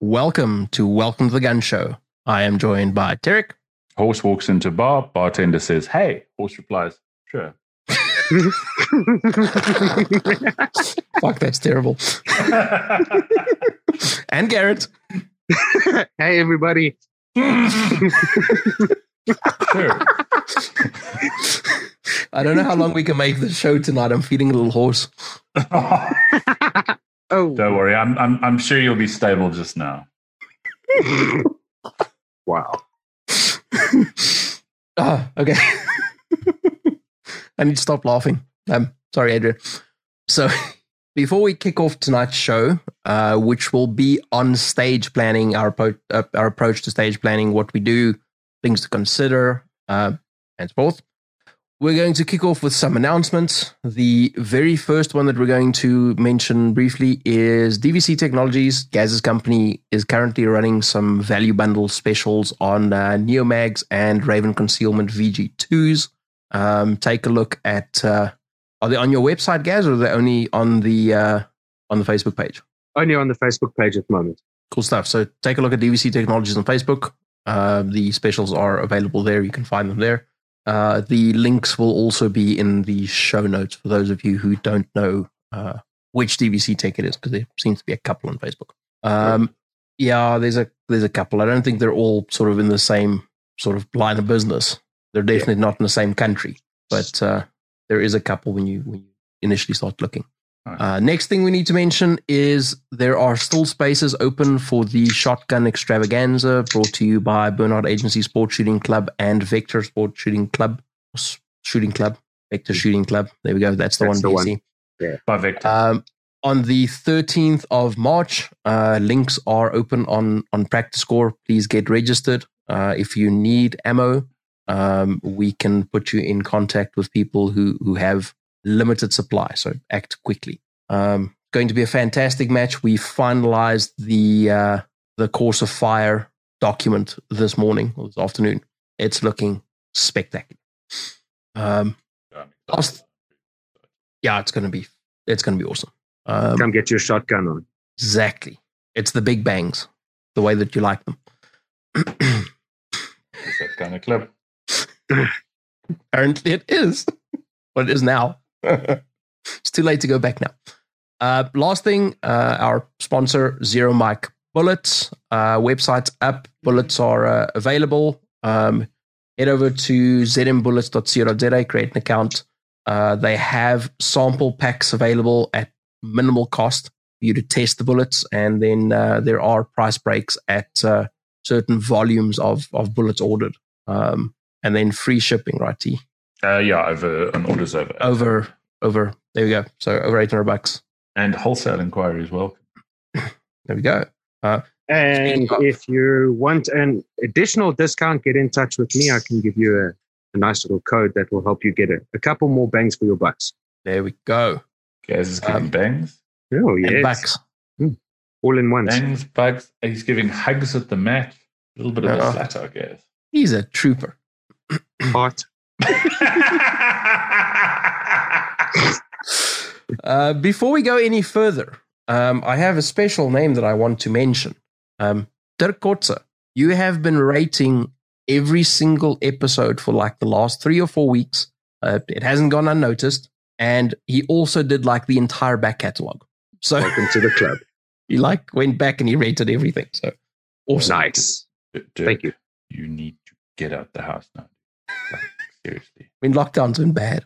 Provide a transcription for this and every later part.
Welcome to Welcome to the Gun Show. I am joined by Tarek. Horse walks into bar. Bartender says, "Hey." Horse replies, "Sure." Fuck, that's terrible. and Garrett. hey, everybody. sure. I don't know how long we can make the show tonight. I'm feeling a little hoarse. Oh, Don't worry. I'm, I'm I'm sure you'll be stable just now. wow. Ah, okay. I need to stop laughing. Um, sorry, Adrian. So, before we kick off tonight's show, uh, which will be on stage planning, our po- uh, our approach to stage planning, what we do, things to consider, uh, and so forth. We're going to kick off with some announcements. The very first one that we're going to mention briefly is DVC Technologies. Gaz's company is currently running some value bundle specials on uh, Neomags and Raven Concealment VG2s. Um, take a look at. Uh, are they on your website, Gaz, or are they only on the uh, on the Facebook page? Only on the Facebook page at the moment. Cool stuff. So take a look at DVC Technologies on Facebook. Uh, the specials are available there. You can find them there. Uh, the links will also be in the show notes for those of you who don't know uh, which DVC tech it is, because there seems to be a couple on Facebook. Um, yeah, there's a there's a couple. I don't think they're all sort of in the same sort of line of business. They're definitely not in the same country, but uh, there is a couple when you when you initially start looking. Alright. Uh, next thing we need to mention is there are still spaces open for the Shotgun Extravaganza brought to you by Bernard Agency Sports Shooting Club and Vector Sports Shooting Club. Shooting Club. Vector Shooting Club. There we go. That's the That's one, the DC. By Victor. Um, on the 13th of March, uh, links are open on, on PractiScore. Please get registered. Uh, if you need ammo, um, we can put you in contact with people who, who have limited supply. So act quickly. Um, going to be a fantastic match. We finalized the uh, the course of fire document this morning or this afternoon. It's looking spectacular. Um, last- yeah, it's gonna be it's gonna be awesome. Um, Come get your shotgun on. exactly. It's the big bangs, the way that you like them. Is that kind of clip? Apparently, it is. But it is now. It's too late to go back now. Uh, last thing, uh, our sponsor, Zero Mic Bullets. Uh, website's up. Bullets are uh, available. Um, head over to zmbullets.co.za, create an account. Uh, they have sample packs available at minimal cost for you to test the bullets. And then uh, there are price breaks at certain volumes of, of bullets ordered. Um, and then free shipping, right, T? Uh, yeah, over an orders over. over over there we go so over 800 bucks And wholesale inquiry as well. there we go uh And of- if you want an additional discount, get in touch with me. I can give you a, a nice little code that will help you get a, a couple more bangs for your bucks. there we go Gaz is giving Um, bangs. Oh, and yes. bucks All in one. Bangs, bugs. He's giving hugs at the match. A little bit of Yeah. a flat, I guess. he's a trooper Heart. uh before we go any further um i have a special name that i want to mention um dirk Kotze, you have been rating every single episode for like the last three or four weeks uh, it hasn't gone unnoticed and he also did like the entire back catalog so Welcome to the club. he like went back and he rated everything so awesome Nice. Dirk, Thank you. You need to get out the house now. Like, seriously. I mean, lockdown's been bad.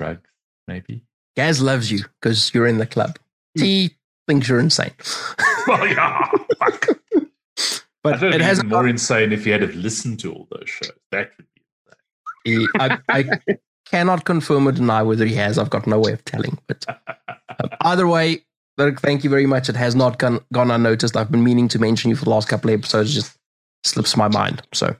Like, like drugs, maybe? Gaz loves you because you're in the club. He thinks you're insane. Well, yeah. Fuck. But don't it has even more insane if you had to listen to all those shows. That would be insane. I, I cannot confirm or deny whether he has. I've got no way of telling. But um, either way, Dirk, thank you very much. It has not gone, gone unnoticed. I've been meaning to mention you for the last couple of episodes. It just slips my mind. So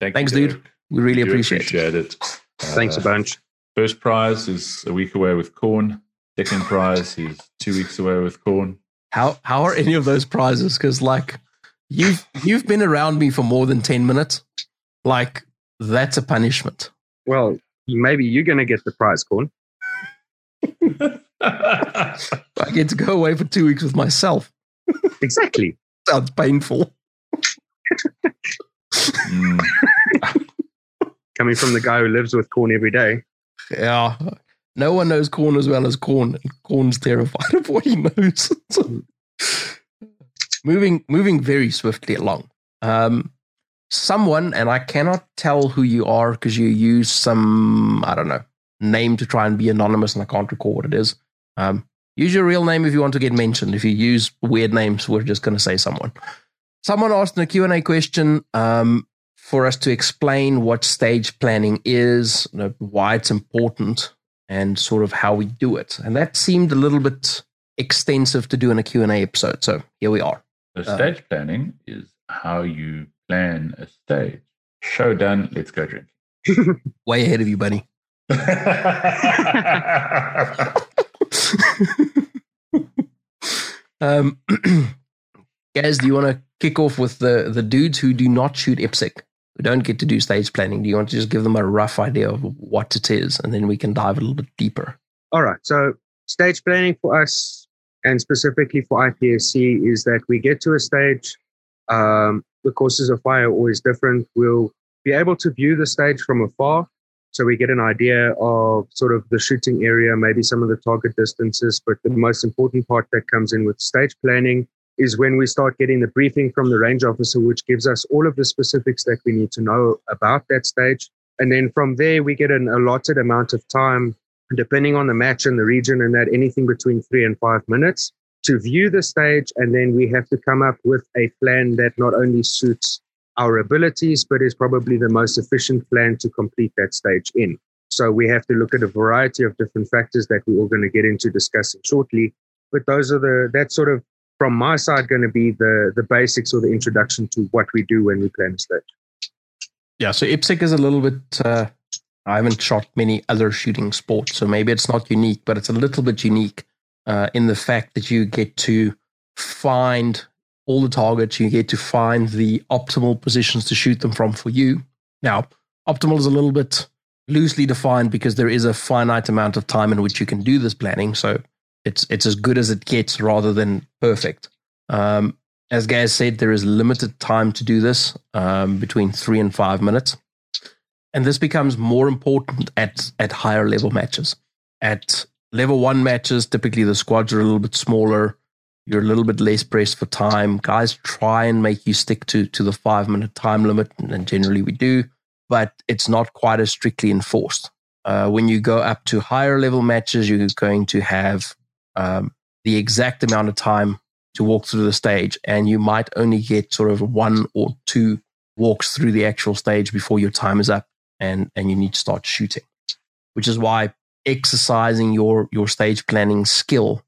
Thank Thanks, you, dude. We really Do appreciate, it. appreciate it. Thanks Uh, a bunch. First prize is a week away with Corn. Second prize is two weeks away with Corn. How how are any of those prizes? Because like you've you've been around me for more than ten minutes. Like that's a punishment. Well, maybe you're going to get the prize, Corn. I get to go away for two weeks with myself. Exactly. Sounds painful. Mm. Coming from the guy who lives with corn every day. Yeah. No one knows corn as well as corn. and Corn's terrified of what he knows. Moving moving very swiftly along. Um, someone, and I cannot tell who you are because you use some, I don't know, name to try and be anonymous, and I can't recall what it is. Um, use your real name if you want to get mentioned. If you use weird names, we're just going to say someone. Someone asked in a Q&A question um, for us to explain what stage planning is, you know, why it's important, and sort of how we do it. And that seemed a little bit extensive to do in a Q&A episode. So here we are. So stage planning is how you plan a stage. Show done. Let's go drink. Way ahead of you, buddy. um, guys, do you want to kick off with the the dudes who do not shoot IPSC, who don't get to do stage planning? Do you want to just give them a rough idea of what it is, and then we can dive a little bit deeper? All right. So stage planning for us and specifically for IPSC is that we get to a stage. Um, the courses of fire are always different. We'll be able to view the stage from afar. So we get an idea of sort of the shooting area, maybe some of the target distances. But the most important part that comes in with stage planning is when we start getting the briefing from the range officer, which gives us all of the specifics that we need to know about that stage. And then from there, we get an allotted amount of time, depending on the match and the region, and that anything between three and five minutes to view the stage. And then we have to come up with a plan that not only suits our abilities, but is probably the most efficient plan to complete that stage in. So we have to look at a variety of different factors that we're all going to get into discussing shortly. But those are the, that's sort of from my side going to be the, the basics or the introduction to what we do when we plan a stage. Yeah, so IPSC is a little bit. Uh, I haven't shot many other shooting sports, so maybe it's not unique, but it's a little bit unique uh, in the fact that you get to find all the targets, you get to find the optimal positions to shoot them from for you. Now, optimal is a little bit loosely defined because there is a finite amount of time in which you can do this planning. So it's it's as good as it gets rather than perfect. Um, as Gaz said, there is limited time to do this um, between three and five minutes. And this becomes more important at, at higher level matches. At level one matches, typically the squads are a little bit smaller. You're a little bit less pressed for time. Guys try and make you stick to, to the five minute time limit, and generally we do, but it's not quite as strictly enforced. Uh, when you go up to higher level matches, you're going to have um, the exact amount of time to walk through the stage, and you might only get sort of one or two walks through the actual stage before your time is up, and and you need to start shooting. Which is why exercising your your stage planning skill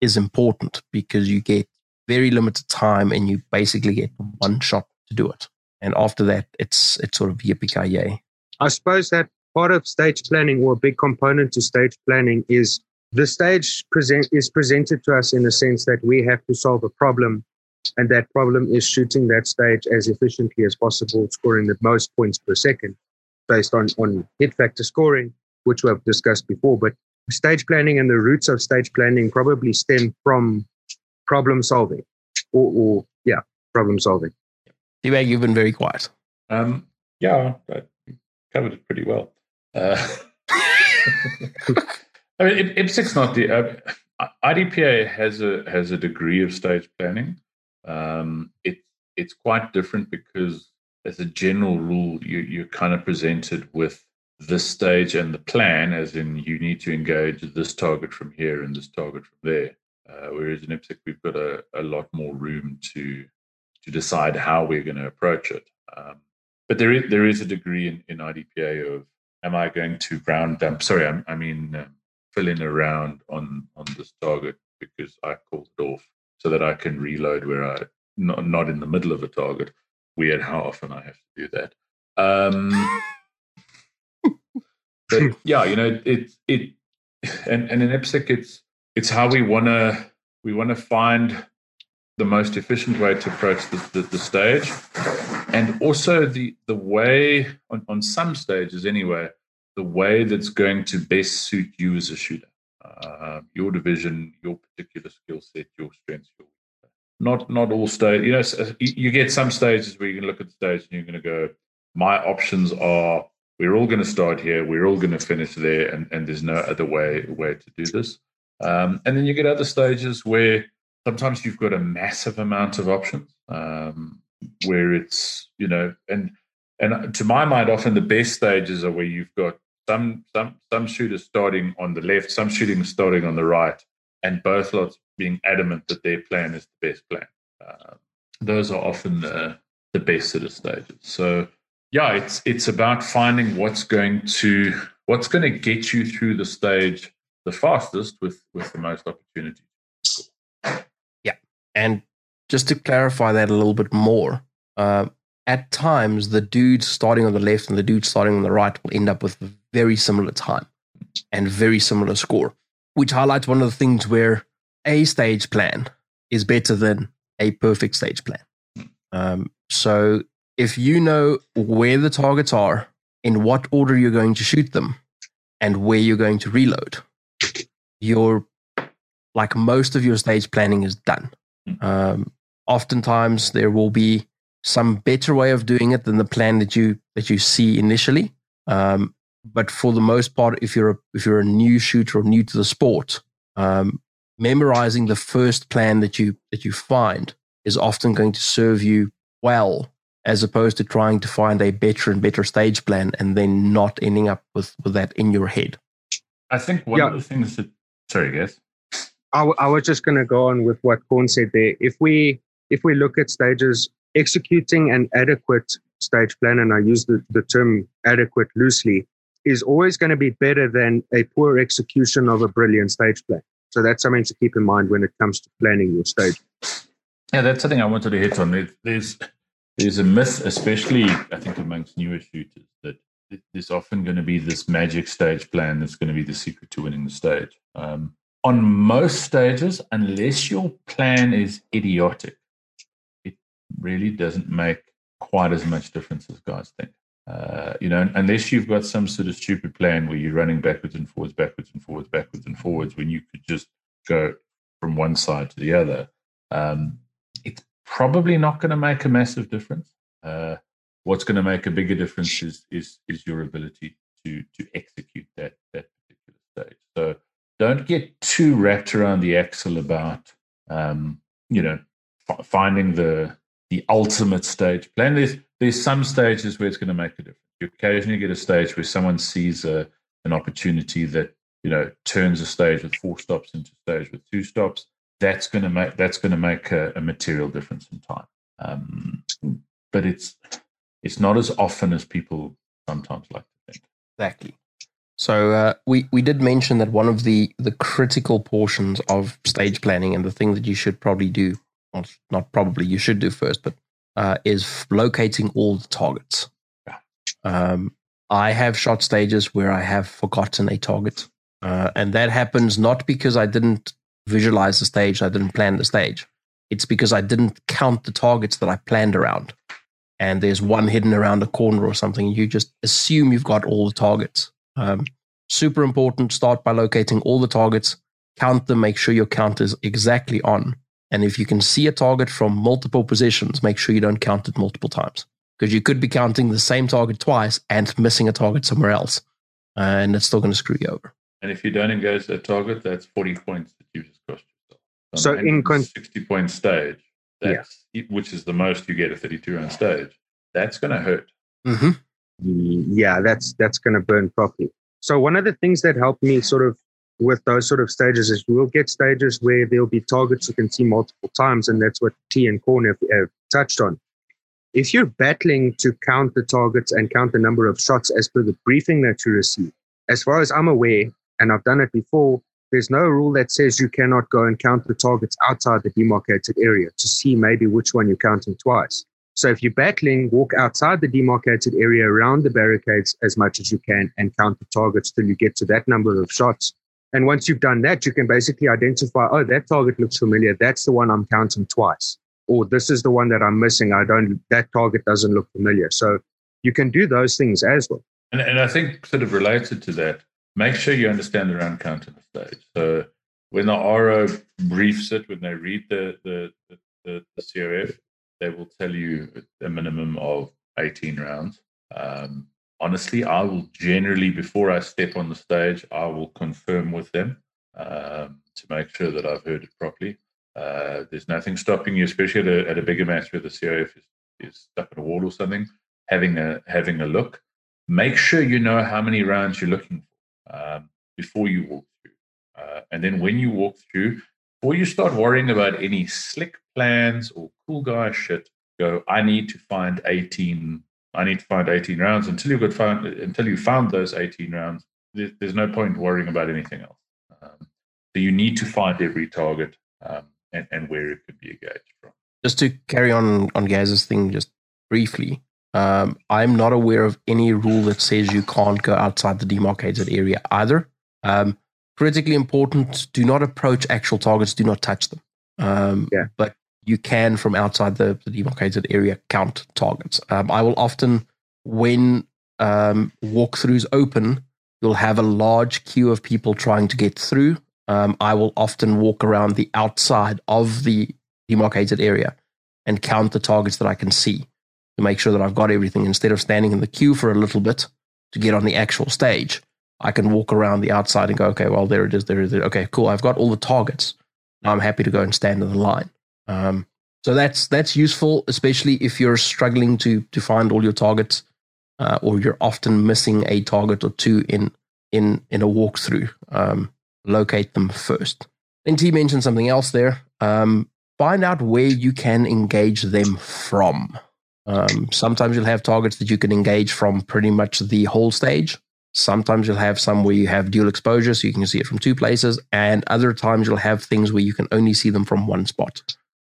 is important because you get very limited time and you basically get one shot to do it. And after that, it's it's sort of yippee yay. I suppose that part of stage planning or a big component to stage planning is the stage present is presented to us in the sense that we have to solve a problem and that problem is shooting that stage as efficiently as possible scoring the most points per second based on on hit factor scoring which we've discussed before but stage planning and the roots of stage planning probably stem from problem solving or, or yeah problem solving D-Bag, you've been very quiet. Um, yeah, I covered it pretty well. Uh, I mean, it, IPSC's not the uh, IDPA has a has a degree of stage planning. Um, it it's quite different because, as a general rule, you you're kind of presented with this stage and the plan, as in you need to engage this target from here and this target from there. Uh, whereas in IPSC, we've got a, a lot more room to to decide how we're going to approach it. Um, but there is there is a degree in, in IDPA of am I going to ground dump? Sorry, I, I mean um, fill in around on on this target because I called it off so that I can reload where I not not in the middle of a target. Weird how often I have to do that. Um, but yeah, you know it it and and in IPSC it's it's how we wanna we wanna find the most efficient way to approach the, the, the, stage and also the the way on, on some stages anyway the way that's going to best suit you as a shooter uh, your division your particular skill set your strengths your not not all stage. You know, you get some stages where you can look at the stage and you're going to go, my options are we're all going to start here, we're all going to finish there, and, and there's no other way way to do this. Um, and then you get other stages where sometimes you've got a massive amount of options, um, where it's you know, and and to my mind, often the best stages are where you've got some some some shooters starting on the left, some shooting starting on the right, and both lots being adamant that their plan is the best plan. Uh, those are often the, the best sort of stages. So yeah, it's it's about finding what's going to what's going to get you through the stage the fastest with with the most opportunity. Yeah, and just to clarify that a little bit more, uh, at times the dude starting on the left and the dude starting on the right will end up with very similar time and very similar score, which highlights one of the things where a stage plan is better than a perfect stage plan. Um, so if you know where the targets are, in what order you're going to shoot them, and where you're going to reload, your like most of your stage planning is done. Hmm. Um, oftentimes, there will be some better way of doing it than the plan that you that you see initially. Um, but for the most part, if you're a, if you're a new shooter or new to the sport, um, memorizing the first plan that you that you find is often going to serve you well as opposed to trying to find a better and better stage plan and then not ending up with, with that in your head. I think one yeah. of the things that sorry, guys. I, w- I was just going to go on with what Corn said there. If we if we look at stages, executing an adequate stage plan, and I use the, the term adequate loosely, is always going to be better than a poor execution of a brilliant stage plan. So that's something to keep in mind when it comes to planning your stage. Yeah, that's something I wanted to hit on. There's there's a myth, especially I think amongst newer shooters, that there's often going to be this magic stage plan that's going to be the secret to winning the stage. Um, on most stages, unless your plan is idiotic, really doesn't make quite as much difference as guys think. Uh, you know, unless you've got some sort of stupid plan where you're running backwards and forwards, backwards and forwards, backwards and forwards, when you could just go from one side to the other, um, it's probably not going to make a massive difference. Uh, what's going to make a bigger difference is is is your ability to to execute that that particular stage. So don't get too wrapped around the axle about um, you know f- finding the the ultimate stage plan. There's there's some stages where it's going to make a difference. You occasionally get a stage where someone sees a an opportunity that you know turns a stage with four stops into a stage with two stops that's going to make that's going to make a, a, material difference in time. Um, but it's it's not as often as people sometimes like to think. Exactly. So uh, we we did mention that one of the the critical portions of stage planning and the thing that you should probably do, well, not probably you should do first, but uh, is locating all the targets. Yeah. Um, I have shot stages where I have forgotten a target, uh, and that happens not because I didn't visualize the stage. I didn't plan the stage. It's because I didn't count the targets that I planned around. And there's one hidden around a corner or something. You just assume you've got all the targets. Um, super important. Start by locating all the targets, count them, make sure your count is exactly on. And if you can see a target from multiple positions, make sure you don't count it multiple times because you could be counting the same target twice and missing a target somewhere else. And it's still going to screw you over. And if you don't engage that target, that's 40 points that you just cost yourself. So, so in con- 60 point stage, that's, yeah. which is the most you get a 32 round stage, that's going to hurt. Mm-hmm. Yeah, that's that's going to burn properly. So one of the things that helped me sort of with those sort of stages is we'll get stages where there'll be targets you can see multiple times, and that's what T and Corn have, have touched on. If you're battling to count the targets and count the number of shots as per the briefing that you receive, as far as I'm aware, and I've done it before, there's no rule that says you cannot go and count the targets outside the demarcated area to see maybe which one you're counting twice. So if you're battling, walk outside the demarcated area around the barricades as much as you can and count the targets till you get to that number of shots. And once you've done that, you can basically identify, oh, that target looks familiar. That's the one I'm counting twice. Or this is the one that I'm missing. I don't, that target doesn't look familiar. So you can do those things as well. And, and I think sort of related to that, make sure you understand the round count of the stage. So when the RO briefs it, when they read the the, the, COF, they will tell you a minimum of 18 rounds. Um, honestly, I will generally, before I step on the stage, I will confirm with them um, to make sure that I've heard it properly. Uh, there's nothing stopping you, especially at a, at a bigger match where the COF is, is stuck in a wall or something, having a having a look. Make sure you know how many rounds you're looking for um, before you walk through. Uh, and then when you walk through, before you start worrying about any slick plans or cool guy shit, go, I need to find 18 I need to find 18 rounds. Until you've got found, until you found those 18 rounds, there's, there's no point worrying about anything else. Um, so you need to find every target um, and, and where it could be engaged from. Just to carry on on Gaz's thing, just briefly, um, I'm not aware of any rule that says you can't go outside the demarcated area either. Um, critically important: do not approach actual targets. Do not touch them. Um, yeah. But you can from outside the, the demarcated area count targets. Um, I will often, when um, walkthroughs open, you'll have a large queue of people trying to get through. Um, I will often walk around the outside of the demarcated area and count the targets that I can see to make sure that I've got everything instead of standing in the queue for a little bit to get on the actual stage. I can walk around the outside and go, okay, well, there it is, there it is. Okay, cool. I've got all the targets. Now I'm happy to go and stand in the line. Um, so that's that's useful, especially if you're struggling to to find all your targets, uh, or you're often missing a target or two in in in a walkthrough. Um, locate them first. Then T mentioned something else there. Um, find out where you can engage them from. Um, sometimes you'll have targets that you can engage from pretty much the whole stage. Sometimes you'll have some where you have dual exposure, so you can see it from two places, and other times you'll have things where you can only see them from one spot.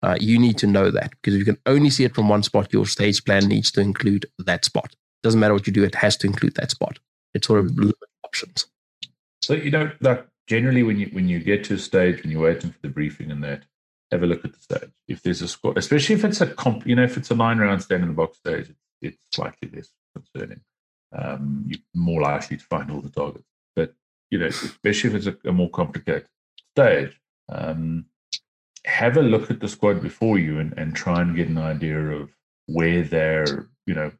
Uh, you need to know that because if you can only see it from one spot, your stage plan needs to include that spot. Doesn't matter what you do, it has to include that spot. It's sort of options. So you know that generally when you when you get to a stage when you're waiting for the briefing and that, have a look at the stage. If there's a squad, especially if it's a comp, you know, if it's a nine round stand in the box stage, it's, it's slightly less concerning. Um, you're more likely to find all the targets. But you know, especially if it's a, a more complicated stage, um, have a look at the squad before you and, and try and get an idea of where they're, you know,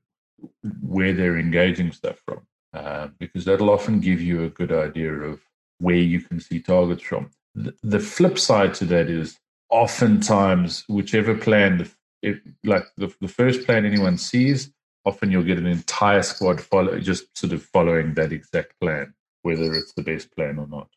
where they're engaging stuff from, uh, because that'll often give you a good idea of where you can see targets from. The, the flip side to that is oftentimes whichever plan, the, it, like the, the first plan anyone sees, often you'll get an entire squad follow just sort of following that exact plan, whether it's the best plan or not.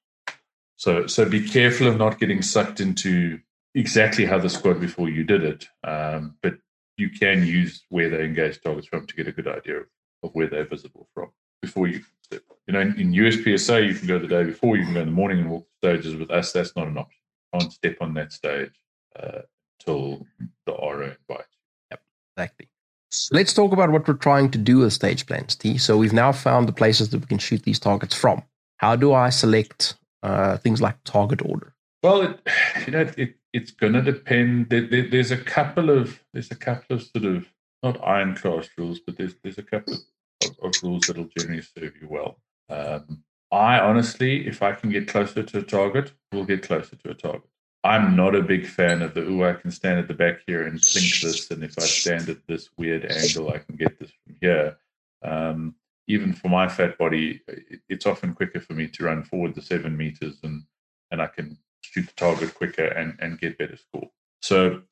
So so be careful of not getting sucked into exactly how the squad before you did it, um, but you can use where they engage targets from to get a good idea of, of where they're visible from before you step. You know, in, in, USPSA, you can go the day before, you can go in the morning and walk the stages. With us, that's not an option. You can't step on that stage uh, until the RO invites. Yep, exactly. So let's talk about what we're trying to do with stage plans, T. So we've now found the places that we can shoot these targets from. How do I select uh, things like target order? Well, it, you know, it, it's going to depend. There, there, there's a couple of there's a couple of sort of not ironclad rules, but there's there's a couple of, of rules that'll generally serve you well. Um, I honestly, if I can get closer to a target, we'll get closer to a target. I'm not a big fan of the oh, I can stand at the back here and blink this, and if I stand at this weird angle, I can get this from here. Um, even for my fat body, it's often quicker for me to run forward the seven meters and and I can shoot the target quicker and, and get better score. So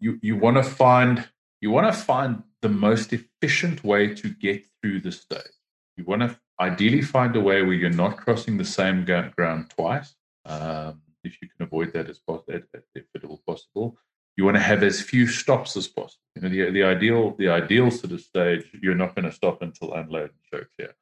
you you want to find you want to find the most efficient way to get through the stage. You want to ideally find a way where you're not crossing the same ground twice. Um, if you can avoid that as possible, if at all possible, you want to have as few stops as possible. You know, the, the ideal the ideal sort of stage, you're not going to stop until unload and show clear.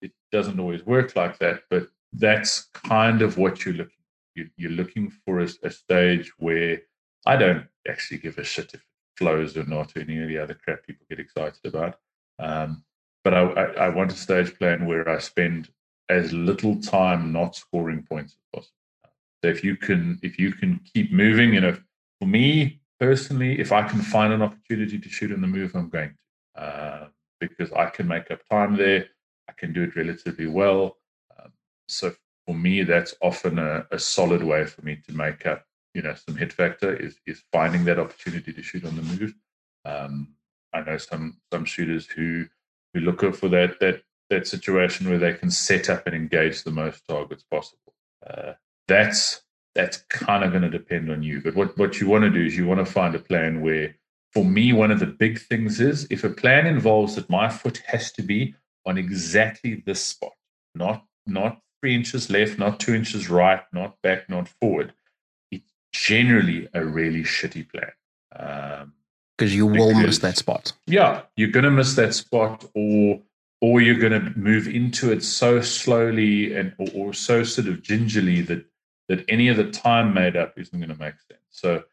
It, doesn't always work like that, but that's kind of what you're looking you're looking for a, a, stage where I don't actually give a shit if it flows or not, or any of the other crap people get excited about. Um, but I, I, I, want a stage plan where I spend as little time not scoring points as possible. So if you can, if you can keep moving, you know, for me personally, if I can find an opportunity to shoot in the move, I'm going to, uh, because I can make up time there. I can do it relatively well. Um, so for me, that's often a, a, solid way for me to make up you know some hit factor is is finding that opportunity to shoot on the move. Um, I know some some shooters who who look for that that that situation where they can set up and engage the most targets possible. Uh, that's that's kind of going to depend on you. But what what you want to do is you want to find a plan where, for me, one of the big things is if a plan involves that my foot has to be on exactly this spot, not not three inches left, not two inches right, not back, not forward. It's generally a really shitty plan. Um, because you will miss that spot. Yeah, you're going to miss that spot, or or you're going to move into it so slowly and or, or, so sort of gingerly that that any of the time made up isn't going to make sense. So,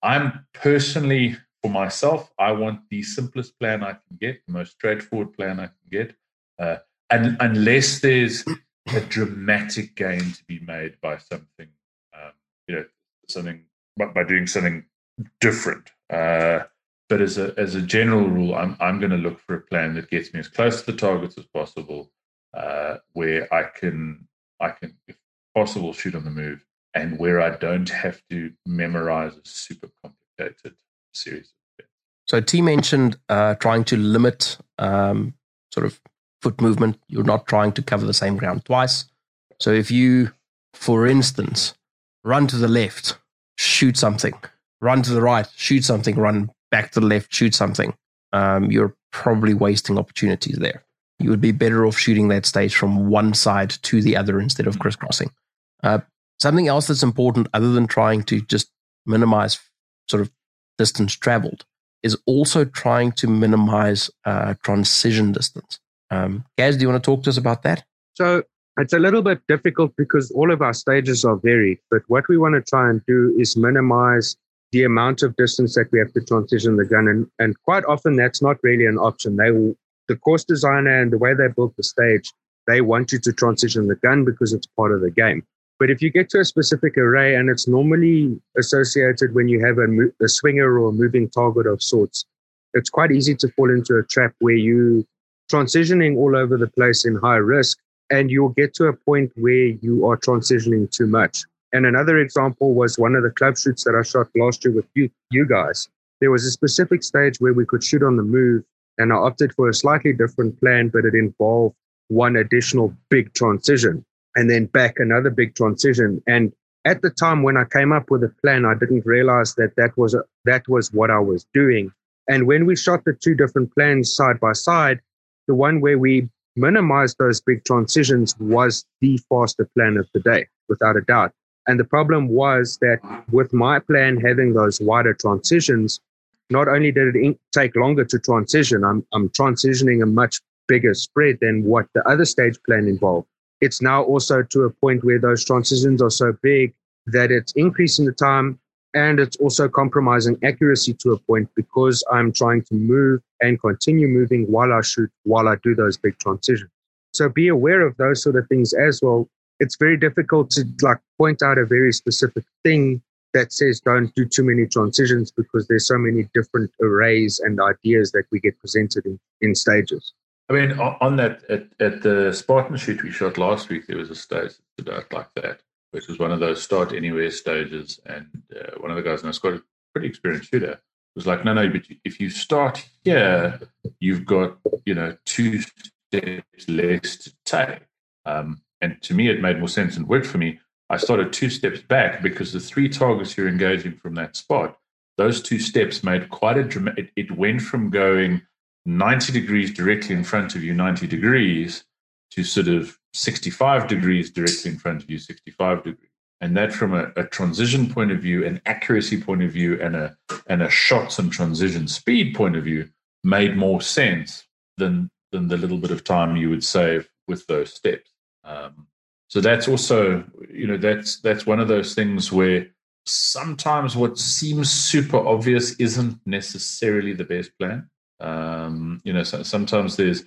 I'm personally for myself, I want the simplest plan I can get, the most straightforward plan I can get, uh, and unless there's a dramatic gain to be made by something, um, you know, something by doing something different. Uh, but as a as a general rule, I'm I'm going to look for a plan that gets me as close to the targets as possible, uh, where I can I can, if possible, shoot on the move, and where I don't have to memorize a super complicated series. Of so T mentioned uh, trying to limit um, sort of foot movement. You're not trying to cover the same ground twice. So if you, for instance, run to the left, shoot something, run to the right, shoot something, run back to the left, shoot something, um, you're probably wasting opportunities there. You would be better off shooting that stage from one side to the other instead of crisscrossing. Uh, something else that's important, other than trying to just minimize sort of distance traveled, is also trying to minimize uh, transition distance. Um, Gaz, do you want to talk to us about that? So it's a little bit difficult because all of our stages are varied, but what we want to try and do is minimize the amount of distance that we have to transition the gun. And, and quite often that's not really an option. They will, the course designer and the way they built the stage, they want you to transition the gun because it's part of the game. But if you get to a specific array and it's normally associated when you have a, a swinger or a moving target of sorts, it's quite easy to fall into a trap where you transitioning all over the place in high risk and you'll get to a point where you are transitioning too much. And another example was one of the club shoots that I shot last year with you, you guys. There was a specific stage where we could shoot on the move, and I opted for a slightly different plan, but it involved one additional big transition and then back another big transition. And at the time when I came up with a plan, I didn't realize that that was a, that was what I was doing. And when we shot the two different plans side by side, the one where we minimized those big transitions was the faster plan of the day, without a doubt. And the problem was that with my plan having those wider transitions, not only did it take longer to transition, I'm, I'm transitioning a much bigger spread than what the other stage plan involved. It's now also to a point where those transitions are so big that it's increasing the time and it's also compromising accuracy to a point because I'm trying to move and continue moving while I shoot, while I do those big transitions. So be aware of those sort of things as well it's very difficult to like point out a very specific thing that says don't do too many transitions because there's so many different arrays and ideas that we get presented in, in stages. I mean, on that, at, at the Spartan shoot we shot last week, there was a stage about like that, which was one of those start anywhere stages. And uh, one of the guys, and I got a pretty experienced shooter, was like, no, no, but if you start here, you've got, you know, two steps less to take. Um, and to me, it made more sense and worked for me. I started two steps back because the three targets you're engaging from that spot, those two steps made quite a dramatic. It, it went from going 90 degrees directly in front of you, 90 degrees, to sort of 65 degrees directly in front of you, 65 degrees. And that, from a, a transition point of view, an accuracy point of view, and a and a shots and transition speed point of view, made more sense than than the little bit of time you would save with those steps. Um, so that's also, you know, that's that's one of those things where sometimes what seems super obvious isn't necessarily the best plan. Um, you know, so sometimes there's,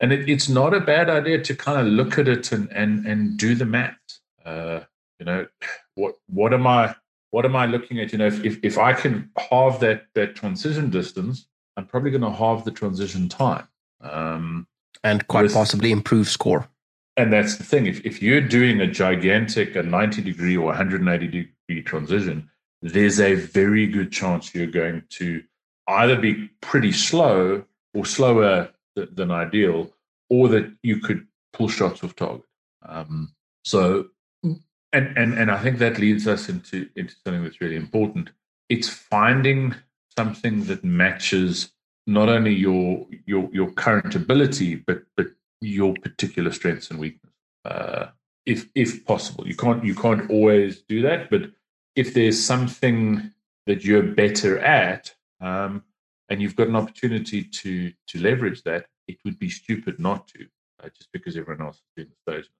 and it, it's not a bad idea to kind of look at it and and and do the math. Uh, you know, what what am I what am I looking at? You know, if if, if I can halve that that transition distance, I'm probably going to halve the transition time. Um, and quite with, possibly improve score and that's the thing. If, if you're doing a gigantic, a 90 degree or 180 degree transition, there's a very good chance you're going to either be pretty slow or slower th- than ideal, or that you could pull shots off target. Um, so, and, and and I think that leads us into into something that's really important. It's finding something that matches not only your your your current ability, but but your particular strengths and weakness. Uh, if if possible, you can't you can't always do that, but if there's something that you're better at, um, and you've got an opportunity to to leverage that, it would be stupid not to, uh, just because everyone else is doing the stage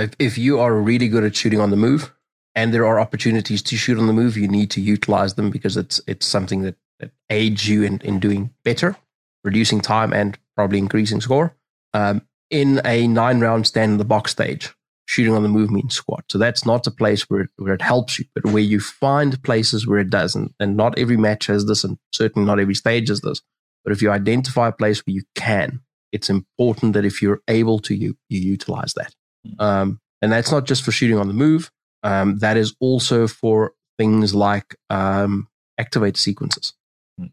if, if you are really good at shooting on the move, and there are opportunities to shoot on the move, you need to utilize them because it's it's something that, that aids you in, in doing better, reducing time and probably increasing score. Um, in a nine round stand in the box stage, shooting on the move means squat. So that's not a place where it, where it helps you, but where you find places where it doesn't. And not every match has this, and certainly not every stage has this. But if you identify a place where you can, it's important that if you're able to, you you utilize that. Hmm. Um, and that's not just for shooting on the move. Um, that is also for things like um, activate sequences. Hmm.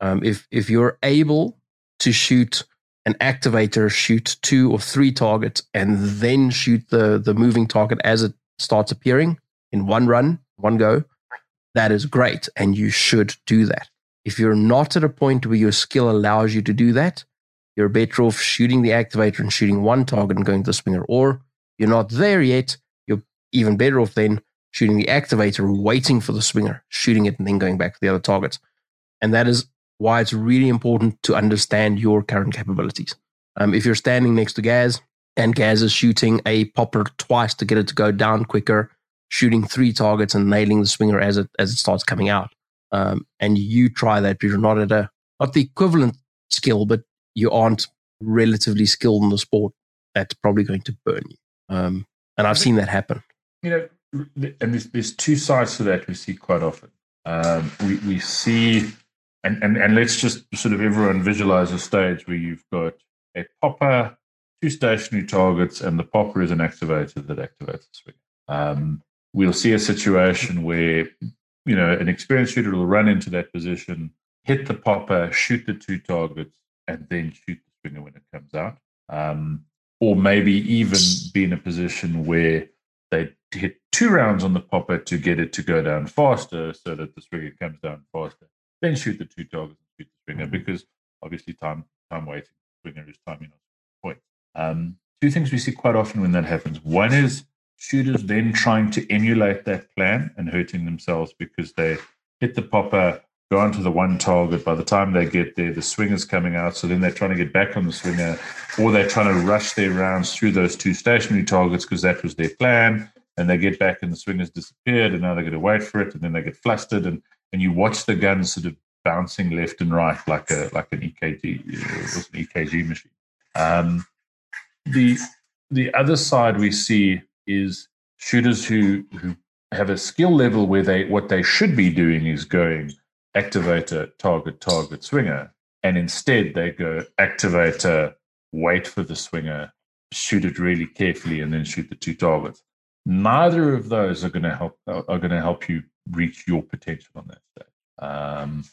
Um, if if you're able to shoot an activator shoot two or three targets and then shoot the the moving target as it starts appearing in one run, one go, that is great. And you should do that. If you're not at a point where your skill allows you to do that, you're better off shooting the activator and shooting one target and going to the swinger. Or you're not there yet, you're even better off then shooting the activator, waiting for the swinger, shooting it, and then going back to the other targets. And that is why it's really important to understand your current capabilities. Um, if you're standing next to Gaz and Gaz is shooting a popper twice to get it to go down quicker, shooting three targets and nailing the swinger as it as it starts coming out, um, and you try that, but you're not at a not the equivalent skill, but you aren't relatively skilled in the sport, that's probably going to burn you. Um, and I've seen that happen. You know, and there's, there's two sides to that we see quite often. Um, we, we see and, and and let's just sort of everyone visualize a stage where you've got a popper, two stationary targets, and the popper is an activator that activates the swing. Um, we'll see a situation where you know an experienced shooter will run into that position, hit the popper, shoot the two targets, and then shoot the swinger when it comes out. Um, or maybe even be in a position where they hit two rounds on the popper to get it to go down faster so that the swinger comes down faster then shoot the two targets and shoot the swinger mm-hmm. because obviously time time waiting swinger is time you know point. Um, two things we see quite often when that happens. One is shooters then trying to emulate that plan and hurting themselves because they hit the popper, go onto the one target. By the time they get there, the swinger's coming out. So then they're trying to get back on the swinger, or they're trying to rush their rounds through those two stationary targets because that was their plan. And they get back and the swinger's disappeared, and now they're going to wait for it, and then they get flustered, and and you watch the gun sort of bouncing left and right like a like an EKG was an EKG machine. Um, the the other side we see is shooters who who have a skill level where they what they should be doing is going activator target target swinger and instead they go activator wait for the swinger shoot it really carefully and then shoot the two targets neither of those are going to help are going to help you reach your potential on that stage. Um,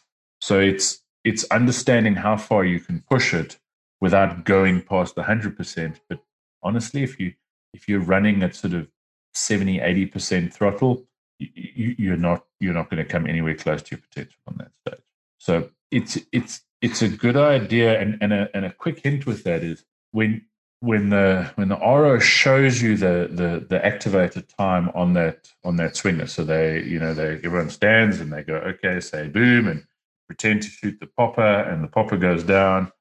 so it's it's understanding how far you can push it without going past the hundred percent. But honestly, if you if you're running at sort of 70, 80 percent throttle, you, you're not you're not going to come anywhere close to your potential on that stage. So it's it's it's a good idea, and and a and a quick hint with that is when when the when the RO shows you the the the activated time on that on that swinger, so they you know they everyone stands and they go okay, say boom, and pretend to shoot the popper, and the popper goes down,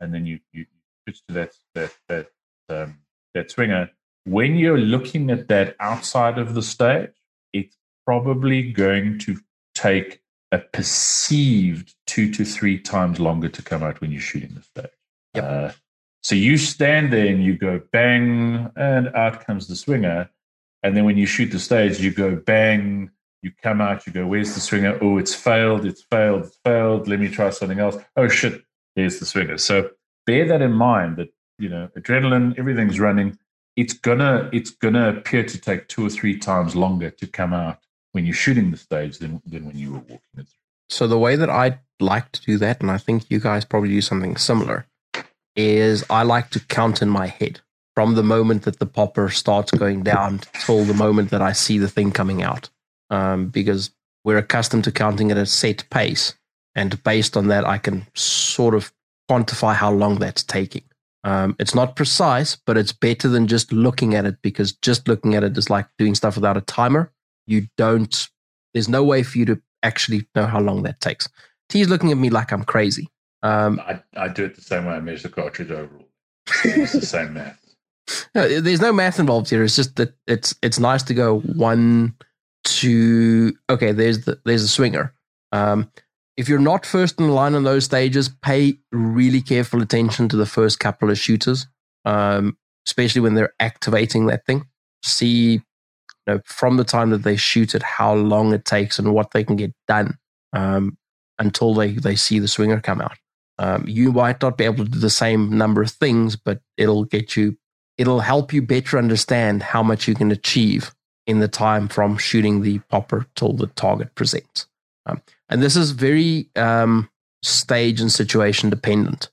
and then you you switch to that that that um, that swinger. When you're looking at that outside of the stage, it's probably going to take a perceived two to three times longer to come out when you're shooting the stage. Yep. Uh, so you stand there and you go bang, and out comes the swinger. And then when you shoot the stage, you go bang, you come out, you go, where's the swinger? Oh, it's failed, it's failed, it's failed. Let me try something else. Oh shit, there's the swinger. So bear that in mind that, you know, adrenaline, everything's running. It's gonna it's gonna appear to take two or three times longer to come out when you're shooting the stage than than when you were walking it. Through. So the way that I like to do that, and I think you guys probably do something similar, is I like to count in my head from the moment that the popper starts going down till the moment that I see the thing coming out. Um, because we're accustomed to counting at a set pace. And based on that, I can sort of quantify how long that's taking. Um, it's not precise, but it's better than just looking at it because just looking at it is like doing stuff without a timer. You don't, there's no way for you to actually know how long that takes. T's looking at me like I'm crazy. Um, I, I do it the same way I measure the cartridge overall. It's the same math. No, there's no math involved here. It's just that it's it's nice to go one, two. Okay, there's the there's the swinger. Um, if you're not first in line on those stages, pay really careful attention to the first couple of shooters, um, especially when they're activating that thing. See, you know, from the time that they shoot it, how long it takes and what they can get done um, until they they see the swinger come out. Um, you might not be able to do the same number of things, but it'll get you it'll help you better understand how much you can achieve in the time from shooting the popper till the target presents. Um, and this is very um, stage and situation dependent.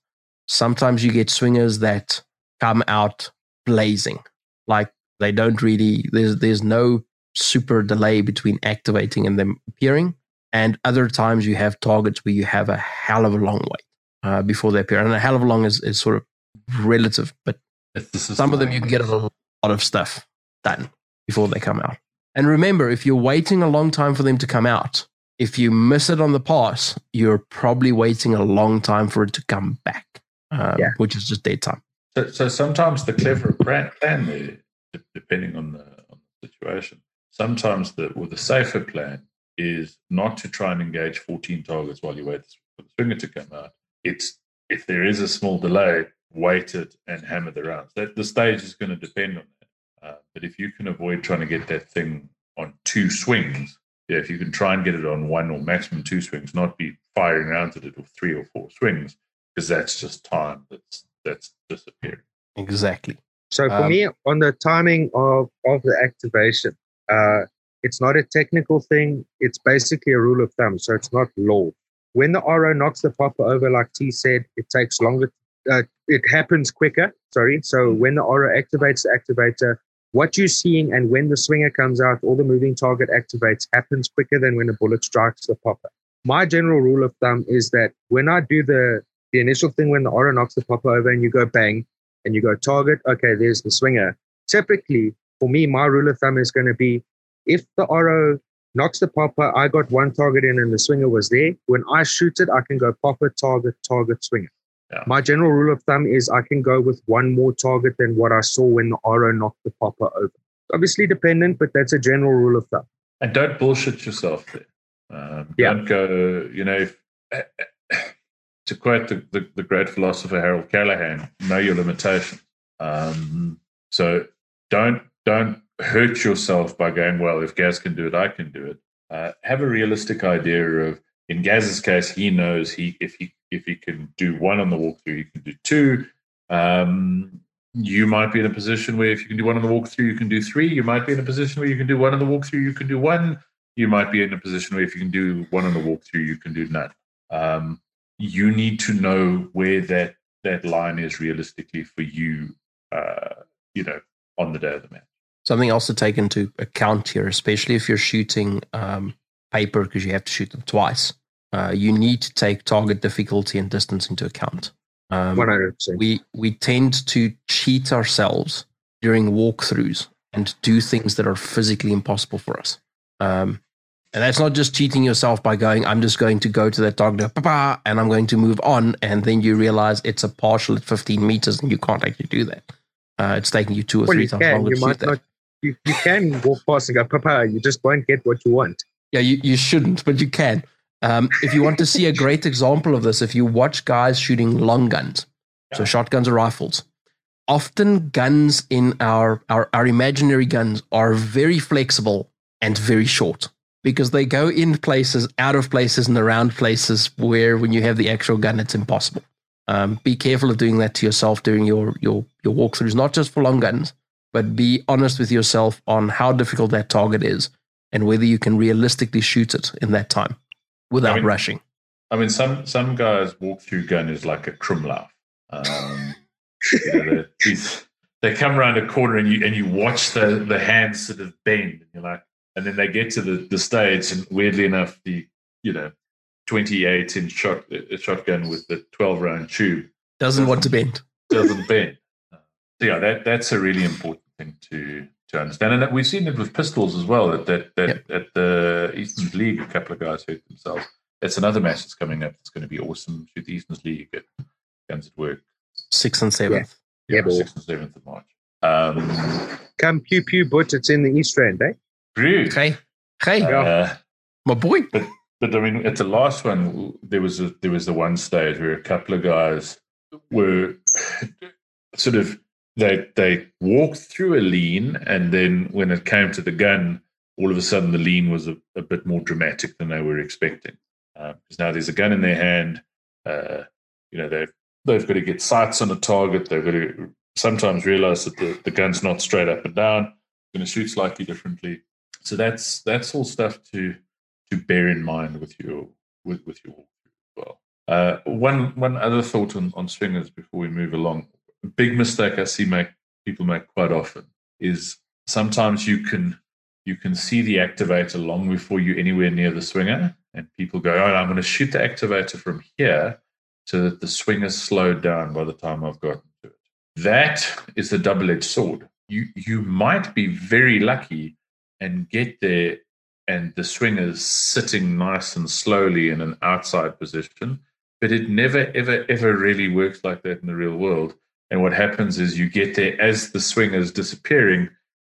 Sometimes you get swingers that come out blazing, like they don't really. There's there's no super delay between activating and them appearing. And other times you have targets where you have a hell of a long wait uh, before they appear, and a hell of a long is, is sort of relative, but some of them you can get a lot of stuff done before they come out. And remember, if you're waiting a long time for them to come out, if you miss it on the pass, you're probably waiting a long time for it to come back, um, yeah. which is just dead time. So, so sometimes the clever plan, plan there, depending on the, on the situation, sometimes the or the safer plan is not to try and engage 14 targets while you wait for the swinger to come out. It's if there is a small delay, wait it and hammer the rounds. That the stage is going to depend on that. Uh, but if you can avoid trying to get that thing on two swings, yeah, if you can try and get it on one or maximum two swings, not be firing rounds at it with three or four swings, because that's just time that's that's disappearing. Exactly. So for um, me, on the timing of of the activation, uh, it's not a technical thing. It's basically a rule of thumb. So it's not law. When the RO knocks the popper over, like T said, it takes longer uh, it happens quicker. Sorry. So when the RO activates the activator, what you're seeing and when the swinger comes out or the moving target activates happens quicker than when a bullet strikes the popper. My general rule of thumb is that when I do the the initial thing when the RO knocks the popper over and you go bang and you go target, okay, there's the swinger. Typically, for me, my rule of thumb is going to be if the RO knocks the popper, I got one target in and the swinger was there. When I shoot it, I can go popper, target, target, swinger. Yeah. My general rule of thumb is I can go with one more target than what I saw when the RO knocked the popper over. Obviously dependent, but that's a general rule of thumb. And don't bullshit yourself there. Um, yeah. Don't go, you know, if, to quote the, the, the, great philosopher Harold Callahan, know your limitations. Um, so don't don't hurt yourself by going, well, if Gaz can do it, I can do it. Uh, have a realistic idea of, in Gaz's case, he knows he if he if you can do one on the walkthrough, you can do two. Um, you might be in a position where if you can do one on the walkthrough, you can do three. You might be in a position where you can do one on the walkthrough, you can do one. You might be in a position where if you can do one on the walkthrough, you can do none. Um, you need to know where that that line is realistically for you. Uh, you know, on the day of the match. Something else to take into account here, especially if you're shooting um, paper because you have to shoot them twice uh, you need to take target difficulty and distance into account. Um, 100%. We we tend to cheat ourselves during walkthroughs and do things that are physically impossible for us. Um, and that's not just cheating yourself by going, I'm just going to go to that target and I'm going to move on. And then you realize it's a partial at 15 meters and you can't actually do that. Uh, it's taking you two or well, three times longer you to might shoot not, You, you can walk past and go, Papa, you just won't get what you want. Yeah, you, you shouldn't, but you can. Um, if you want to see a great example of this, if you watch guys shooting long guns, yeah. so shotguns or rifles, often guns in our, our, our imaginary guns are very flexible and very short because they go in places, out of places, and around places where when you have the actual gun, it's impossible. Um, be careful of doing that to yourself during your, your, your walkthroughs, not just for long guns, but be honest with yourself on how difficult that target is and whether you can realistically shoot it in that time without I mean- rushing. I mean, some some guys walk through gun is like a krumlauf. Um, you know, they, come around a corner and you and you watch the the hands sort of bend, and you're like, and then they get to the, the stage, and weirdly enough, the you know, 28 inch shot a shotgun with the 12 round tube Doesn't want to bend. doesn't bend. So yeah, that that's a really important thing to to understand, and that we've seen it with pistols as well. That that, that at the Eastern League, a couple of guys hurt themselves. It's another match that's coming up. It's going to be awesome. Shoot the Eastern League at Guns at Work. Sixth and seventh. Yeah, boy. sixth and seventh of March. Um, Come pew pew, but it's in the East Rand, eh? Brew. Hey, hey, Uh, my boy. But I mean, at the last one, there was a there was the one stage where a couple of guys were sort of they they walked through a lean, and then when it came to the gun, all of a sudden the lean was a, a bit more dramatic than they were expecting. Because now there's a gun in their hand, uh, you know they've they've got to get sights on a target. They've got to sometimes realize that the, the gun's not straight up and down. Going to shoot slightly differently. So that's that's all stuff to to bear in mind with your with, with your walkthrough as well. Uh, one one other thought on, on swingers before we move along. Big mistake I see make people make quite often is sometimes you can you can see the activator long before you're anywhere near the swinger, and people go, "Oh, I'm going to shoot the activator from here so that the swinger's slowed down by the time I've gotten to it." That is the double-edged sword. You you might be very lucky and get there and the swinger's sitting nice and slowly in an outside position. But it never, ever, ever really works like that in the real world. And what happens is you get there as the swing is disappearing.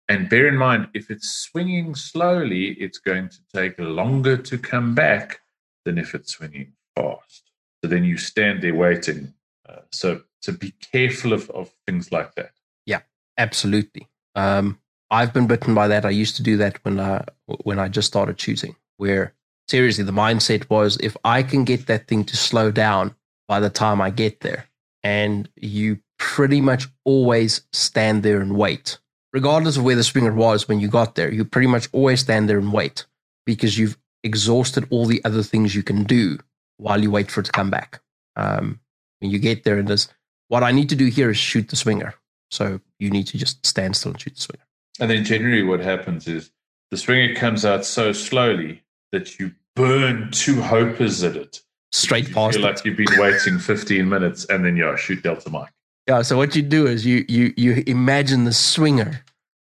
And bear in mind, if it's swinging slowly, it's going to take longer to come back than if it's swinging fast. So then you stand there waiting. Uh, so, so be careful of, of things like that. Yeah, absolutely. Um, I've been bitten by that. I used to do that when I when I just started shooting. Where seriously, the mindset was if I can get that thing to slow down by the time I get there, and you pretty much always stand there and wait, regardless of where the swinger was when you got there. You pretty much always stand there and wait because you've exhausted all the other things you can do while you wait for it to come back. Um, when you get there, and there's what I need to do here is shoot the swinger. So you need to just stand still and shoot the swinger. And then generally what happens is the swinger comes out so slowly that you burn two hopers at it. Straight past feel it. like you've been waiting 15 minutes and then you yeah, shoot Delta Mike. Yeah. So what you do is you you you imagine the swinger.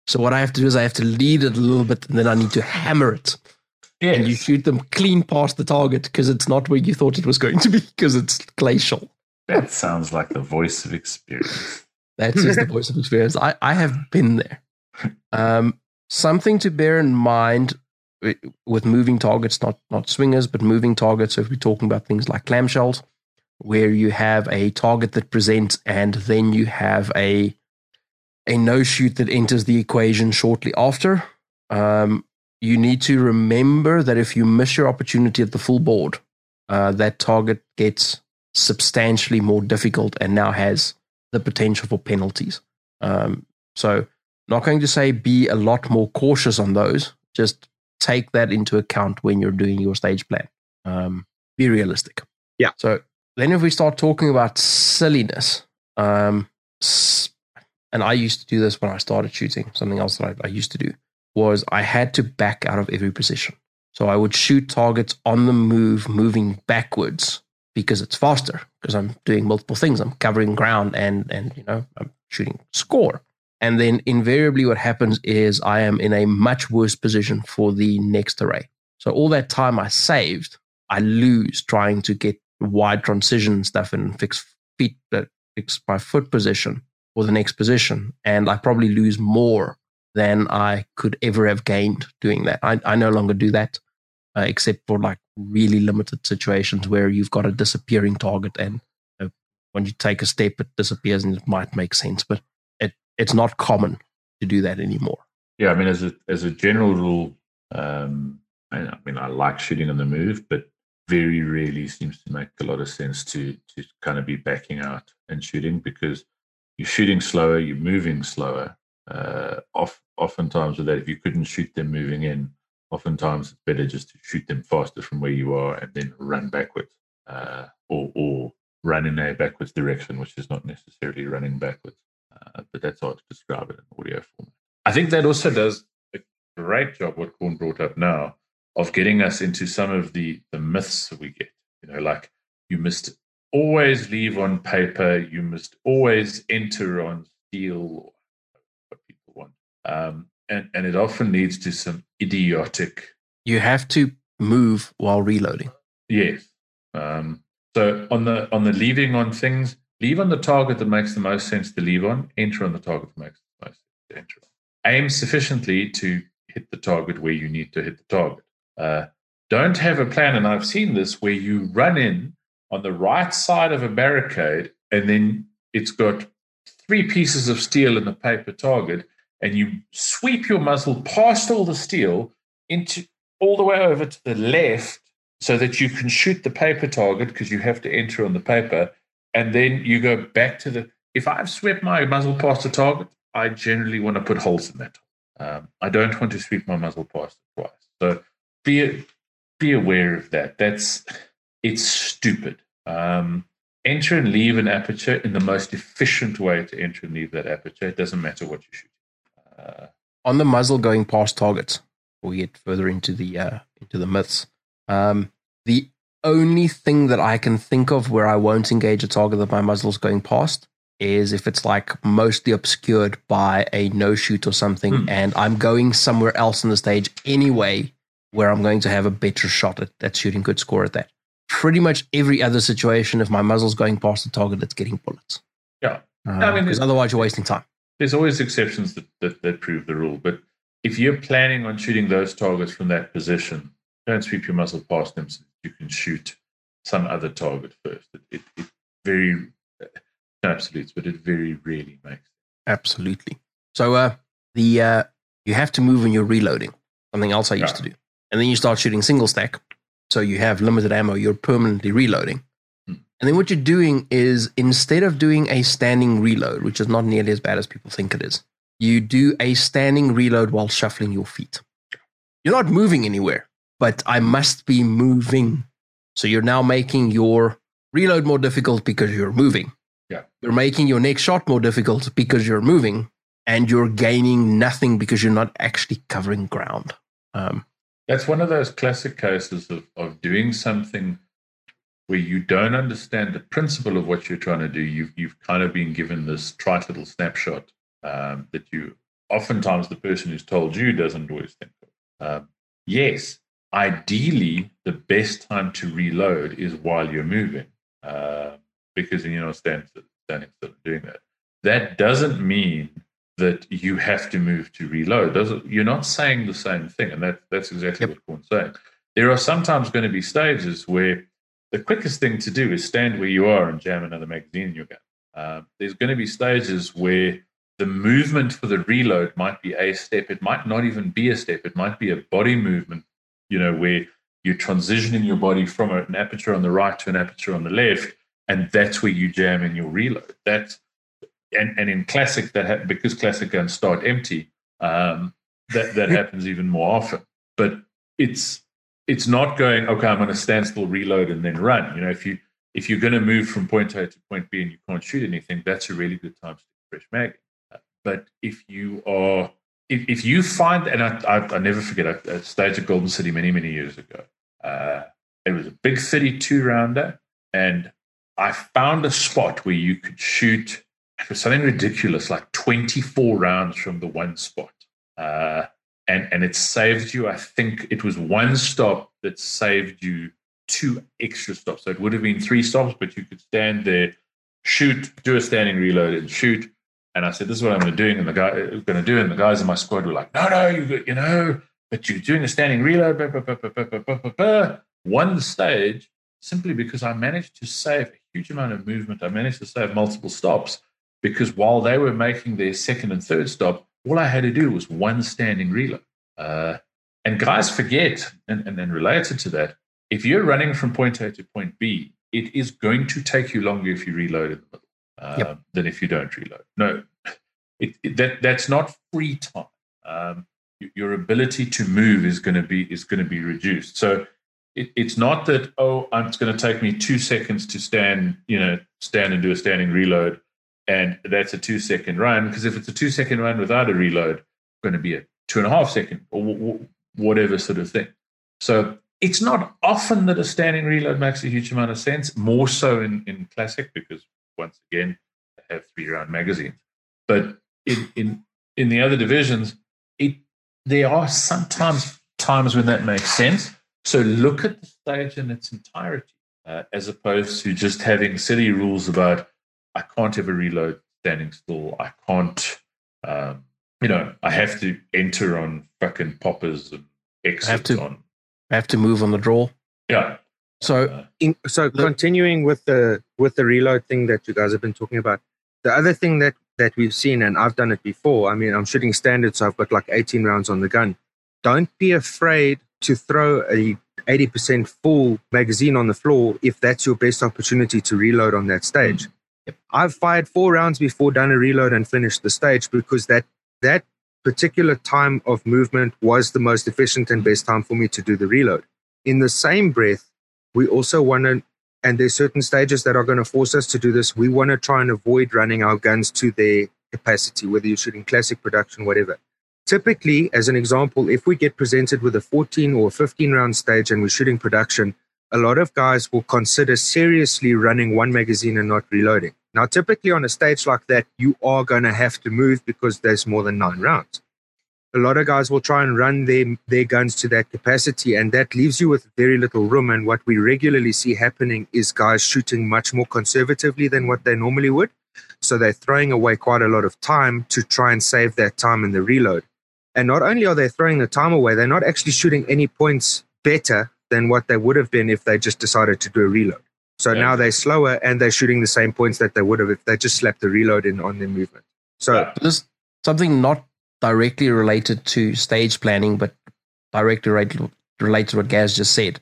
So what I have to do is I have to lead it a little bit, and then I need to hammer it, Yes. and you shoot them clean past the target because it's not where you thought it was going to be because it's glacial. that sounds like the voice of experience. That's the voice of experience. I, I have been there. Um, something to bear in mind with moving targets, not not swingers, but moving targets. So if we're talking about things like clamshells, where you have a target that presents and then you have a a no shoot that enters the equation shortly after. Um, you need to remember that if you miss your opportunity at the full board, uh, that target gets substantially more difficult and now has the potential for penalties. Um, so, not going to say be a lot more cautious on those. Just take that into account when you're doing your stage plan. Um, be realistic. Yeah. So then, if we start talking about silliness, um, and I used to do this when I started shooting. Something else that I, I used to do was I had to back out of every position. So I would shoot targets on the move, moving backwards because it's faster. Because I'm doing multiple things. I'm covering ground and and you know I'm shooting score. And then invariably, what happens is I am in a much worse position for the next array. So all that time I saved, I lose trying to get wide transition stuff and fix feet, uh, fix my foot position for the next position, and I probably lose more than I could ever have gained doing that. I, I no longer do that, uh, except for like really limited situations where you've got a disappearing target, and uh, when you take a step, it disappears, and it might make sense, but it it's not common to do that anymore. Yeah, I mean, as a as a general rule, um, I, I mean, I like shooting on the move, but very rarely seems to make a lot of sense to to kind of be backing out and shooting because you're shooting slower, you're moving slower. Uh, off, oftentimes with that, if you couldn't shoot them moving in, oftentimes it's better just to shoot them faster from where you are and then run backwards, uh, or or run in a backwards direction, which is not necessarily running backwards. Uh, but that's how to describe it in audio format. I think that also does a great job what Corn brought up now of getting us into some of the the myths that we get. You know, like you must always leave on paper, you must always enter on steel, what people want. Um, and, and it often leads to some idiotic. You have to move while reloading. Yes. Um, so on the on the leaving on things, leave on the target that makes the most sense to leave on. Enter on the target that makes the most sense to enter on. Aim sufficiently to hit the target where you need to hit the target. Uh, don't have a plan, and I've seen this where you run in on the right side of a barricade, and then it's got three pieces of steel in the paper target, and you sweep your muzzle past all the steel into all the way over to the left so that you can shoot the paper target because you have to enter on the paper. And then you go back to the. If I've swept my muzzle past the target, I generally want to put holes in that. Um, I don't want to sweep my muzzle past it twice. So be be aware of that. That's it's stupid. Um, enter and leave an aperture in the most efficient way to enter and leave that aperture. It doesn't matter what you shoot. Uh, on the muzzle going past targets, we get further into the uh, into the myths. Um, the only thing that I can think of where I won't engage a target that my muzzle's going past is if it's like mostly obscured by a no shoot or something, mm. and I'm going somewhere else in the stage anyway, where I'm going to have a better shot at, at shooting good score at that. Pretty much every other situation, if my muzzle's going past the target, it's getting bullets. Yeah, uh, I mean, because otherwise you're wasting time there's always exceptions that, that, that prove the rule. But if you're planning on shooting those targets from that position, don't sweep your muzzle past them so you can shoot some other target first. It, it, it very no absolutes, but it very rarely makes. Absolutely. So uh, the uh, you have to move when you're reloading. Something else I used yeah. to do, and then you start shooting single stack. So you have limited ammo. You're permanently reloading. And then what you're doing is instead of doing a standing reload, which is not nearly as bad as people think it is, you do a standing reload while shuffling your feet. You're not moving anywhere, but I must be moving. So you're now making your reload more difficult because you're moving. Yeah. You're making your next shot more difficult because you're moving, and you're gaining nothing because you're not actually covering ground. Um, That's one of those classic cases of, of doing something where you don't understand the principle of what you're trying to do. You've you've kind of been given this trite little snapshot um, that you oftentimes the person who's told you doesn't always think of. Um, yes, ideally, the best time to reload is while you're moving, uh, because you're not standing standing still doing that. That doesn't mean that you have to move to reload. you're not saying the same thing, and that that's exactly yep. what Corn's saying. There are sometimes going to be stages where the quickest thing to do is stand where you are and jam another magazine in your gun. Uh, there's going to be stages where the movement for the reload might be a step. It might not even be a step. It might be a body movement, you know, where you're transitioning your body from an aperture on the right to an aperture on the left, and that's where you jam in your reload. That's and, and in classic that ha- because classic guns start empty, um, that that happens even more often. But it's it's not going okay i'm going to stand still reload and then run. You know if you if you're going to move from point a to point b and you can't shoot anything that's a really good time to fresh mag. But if you are if, if you find and I, I, I never forget I, I staged at golden city many many years ago. Uh, it was a big 32 rounder and i found a spot where you could shoot it was something ridiculous like 24 rounds from the one spot uh, and and it saved you. I think it was one stop that saved you two extra stops. So it would have been three stops, but you could stand there, shoot, do a standing reload, and shoot. And I said, "This is what I'm going to do." And the guy uh, going to do, and the guys in my squad were like, "No, no, you you know, but you're doing a standing reload." Bah, bah, bah, One stage simply because I managed to save a huge amount of movement. I managed to save multiple stops because while they were making their second and third stop, all I had to do was one standing reload. Uh, and guys forget, and, and then related to that, if you're running from point A to point B, it is going to take you longer if you reload in the middle uh, yep. than if you don't reload. No, it, it, that that's not free time. Um, your ability to move is going to be is going to be reduced. So it, it's not that oh, it's going to take me two seconds to stand, you know, stand and do a standing reload, and that's a two second run. Because if it's a two second run without a reload, it's going to be a two and a half second or w- w- whatever sort of thing. So it's not often that a standing reload makes a huge amount of sense. More so in in classic because once again, they have three round magazines. But in in in the other divisions, it there are sometimes times when that makes sense. So look at the stage in its entirety, uh, as opposed to just having silly rules about I can't ever reload standing still. I can't, um, you know, I have to enter on fucking poppers and exit I have to, on. I have to move on the draw. Yeah. So Uh, In, so continuing with the with the reload thing that you guys have been talking about, the other thing that that we've seen, and I've done it before. I mean, I'm shooting standard, so I've got like 18 rounds on the gun. Don't be afraid to throw a 80% full magazine on the floor if that's your best opportunity to reload on that stage. I've fired four rounds before, done a reload, and finished the stage because that that particular time of movement was the most efficient and best time for me to do the reload. In the same breath, we also want to and there's certain stages that are going to force us to do this. We want to try and avoid running our guns to their capacity, whether you're shooting classic production, whatever. Typically, as an example, if we get presented with a 14 or 15 round stage and we're shooting production, a lot of guys will consider seriously running one magazine and not reloading. Now, typically on a stage like that, you are going to have to move because there's more than nine rounds a lot of guys will try and run their, their guns to that capacity, and that leaves you with very little room. And what we regularly see happening is guys shooting much more conservatively than what they normally would. So they're throwing away quite a lot of time to try and save that time in the reload. And not only are they throwing the time away, they're not actually shooting any points better than what they would have been if they just decided to do a reload. So Yeah. now they're slower and they're shooting the same points that they would have if they just slapped the reload in on their movement. So Yeah. this something not directly related to stage planning, but directly related, related to what Gaz just said.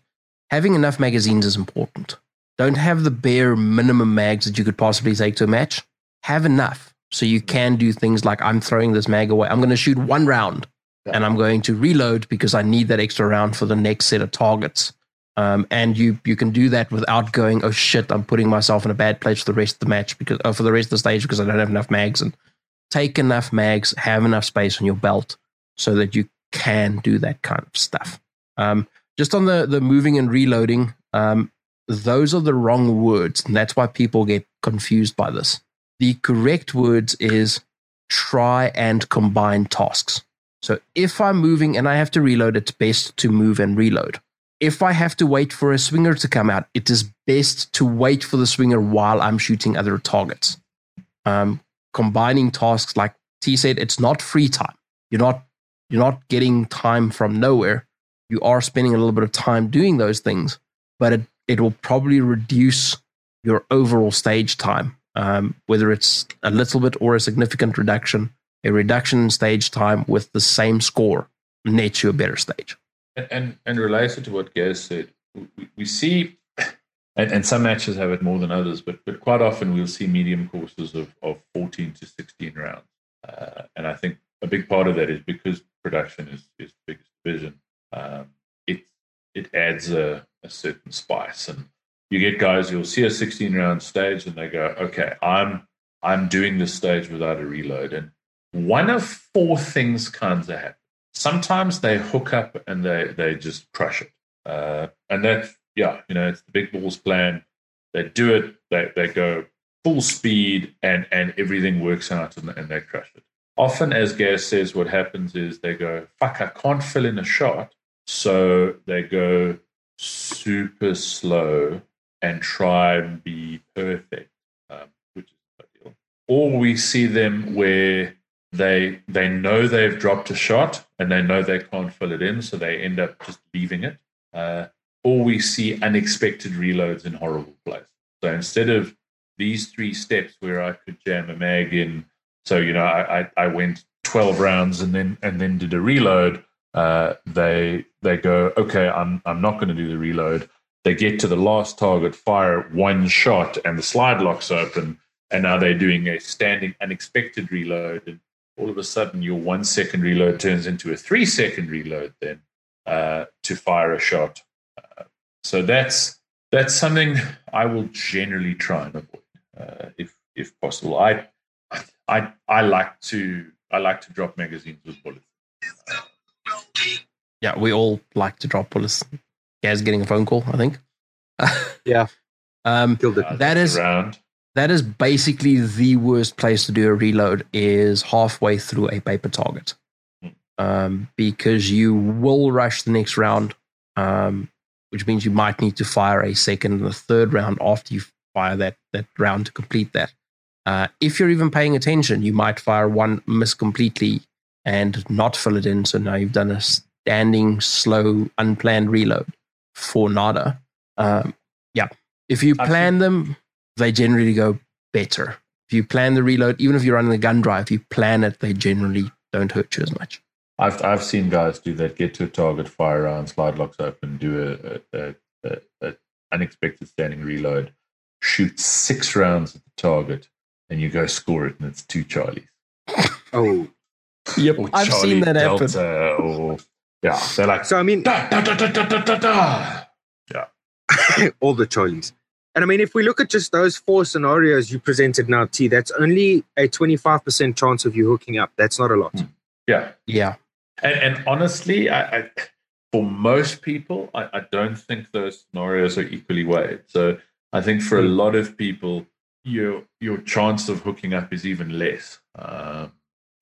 Having enough magazines is important. Don't have the bare minimum mags that you could possibly take to a match. Have enough so you can do things like I'm throwing this mag away. I'm going to shoot one round and I'm going to reload because I need that extra round for the next set of targets. Um, and you you can do that without going, oh shit, I'm putting myself in a bad place for the rest of the match because uh, for the rest of the stage because I don't have enough mags and take enough mags, have enough space on your belt so that you can do that kind of stuff. Um, just on the the moving and reloading, um, those are the wrong words, and that's why people get confused by this. The correct words is try and combine tasks. So if I'm moving and I have to reload, it's best to move and reload. If I have to wait for a swinger to come out, it is best to wait for the swinger while I'm shooting other targets. Um, combining tasks, like T said, it's not free time. You're not you're not getting time from nowhere. You are spending a little bit of time doing those things, but it, it will probably reduce your overall stage time, um, whether it's a little bit or a significant reduction. A reduction in stage time with the same score nets you a better stage. And, and and related to what Gaz said, we, we see, and, and some matches have it more than others, but but quite often we'll see medium courses of, of 14 to 16 rounds. Uh, and I think a big part of that is because production is, is the biggest division. Um, it it adds a, a certain spice, and you get guys you'll see a 16 round stage, and they go, okay, I'm I'm doing this stage without a reload, and one of four things kinds of happen sometimes they hook up and they they just crush it. Uh, and that yeah, you know, it's the big balls plan. They do it. They they go full speed and and everything works out and, and they crush it. Often, as Gaz says, what happens is they go, "Fuck, I can't fill in a shot," so they go super slow and try and be perfect, um, which is ideal. Or we see them where they they know they've dropped a shot and they know they can't fill it in, so they end up just leaving it. Uh, or we see unexpected reloads in horrible places. So instead of these three steps where I could jam a mag in, so you know I I, I went twelve rounds and then and then did a reload. Uh, they they go okay. I'm I'm not going to do the reload. They get to the last target, fire one shot, and the slide locks open. And now they're doing a standing unexpected reload. And all of a sudden your one second reload turns into a three second reload then uh, to fire a shot. Uh, so that's that's something I will generally try and avoid uh, if if possible. I I I like to I like to drop magazines with bullets. Yeah, we all like to drop bullets. Gaz getting a phone call, I think. Yeah. Um, Killed it. That is- around. That is basically the worst place to do a reload is halfway through a paper target. Hmm. um, because you will rush the next round um, which means you might need to fire a second and a third round after you fire that, that round to complete that. Uh, if you're even paying attention you might fire one miss completely and not fill it in. So now you've done a standing slow unplanned reload for nada. Um, yeah. If you plan them they generally go better. If you plan the reload, even if you're running the gun drive, if you plan it, they generally don't hurt you as much. I've I've seen guys do that. Get to a target, fire around, slide locks open, do a, a, a, a unexpected standing reload, shoot six rounds at the target, and you go score it, and it's two Charlies. Oh, Yep, Or I've Charlie seen that happen. Delta, or yeah, they're like so I mean, da, da, da, da, da, da, da. all the Charlies. And I mean, if we look at just those four scenarios you presented now, T, that's only a 25% chance of you hooking up. That's not a lot. Yeah, Yeah, and, and honestly, I, I for most people, I, I don't think those scenarios are equally weighted. So I think for a Hmm. lot of people, your your chance of hooking up is even less. Um,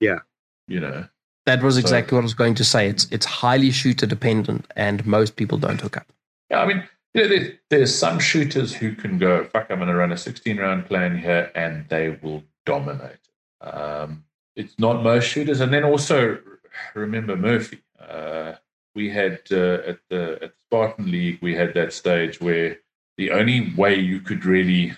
Yeah. you know. that was So- exactly what I was going to say. It's it's highly shooter dependent, and most people don't hook up. Yeah, I mean, you know, there, there's some shooters who can go, fuck, I'm going to run a 16 round plan here, and they will dominate. Um, it's not most shooters. And then also remember Murphy. Uh, we had uh, at the at the Spartan League, we had that stage where the only way you could really,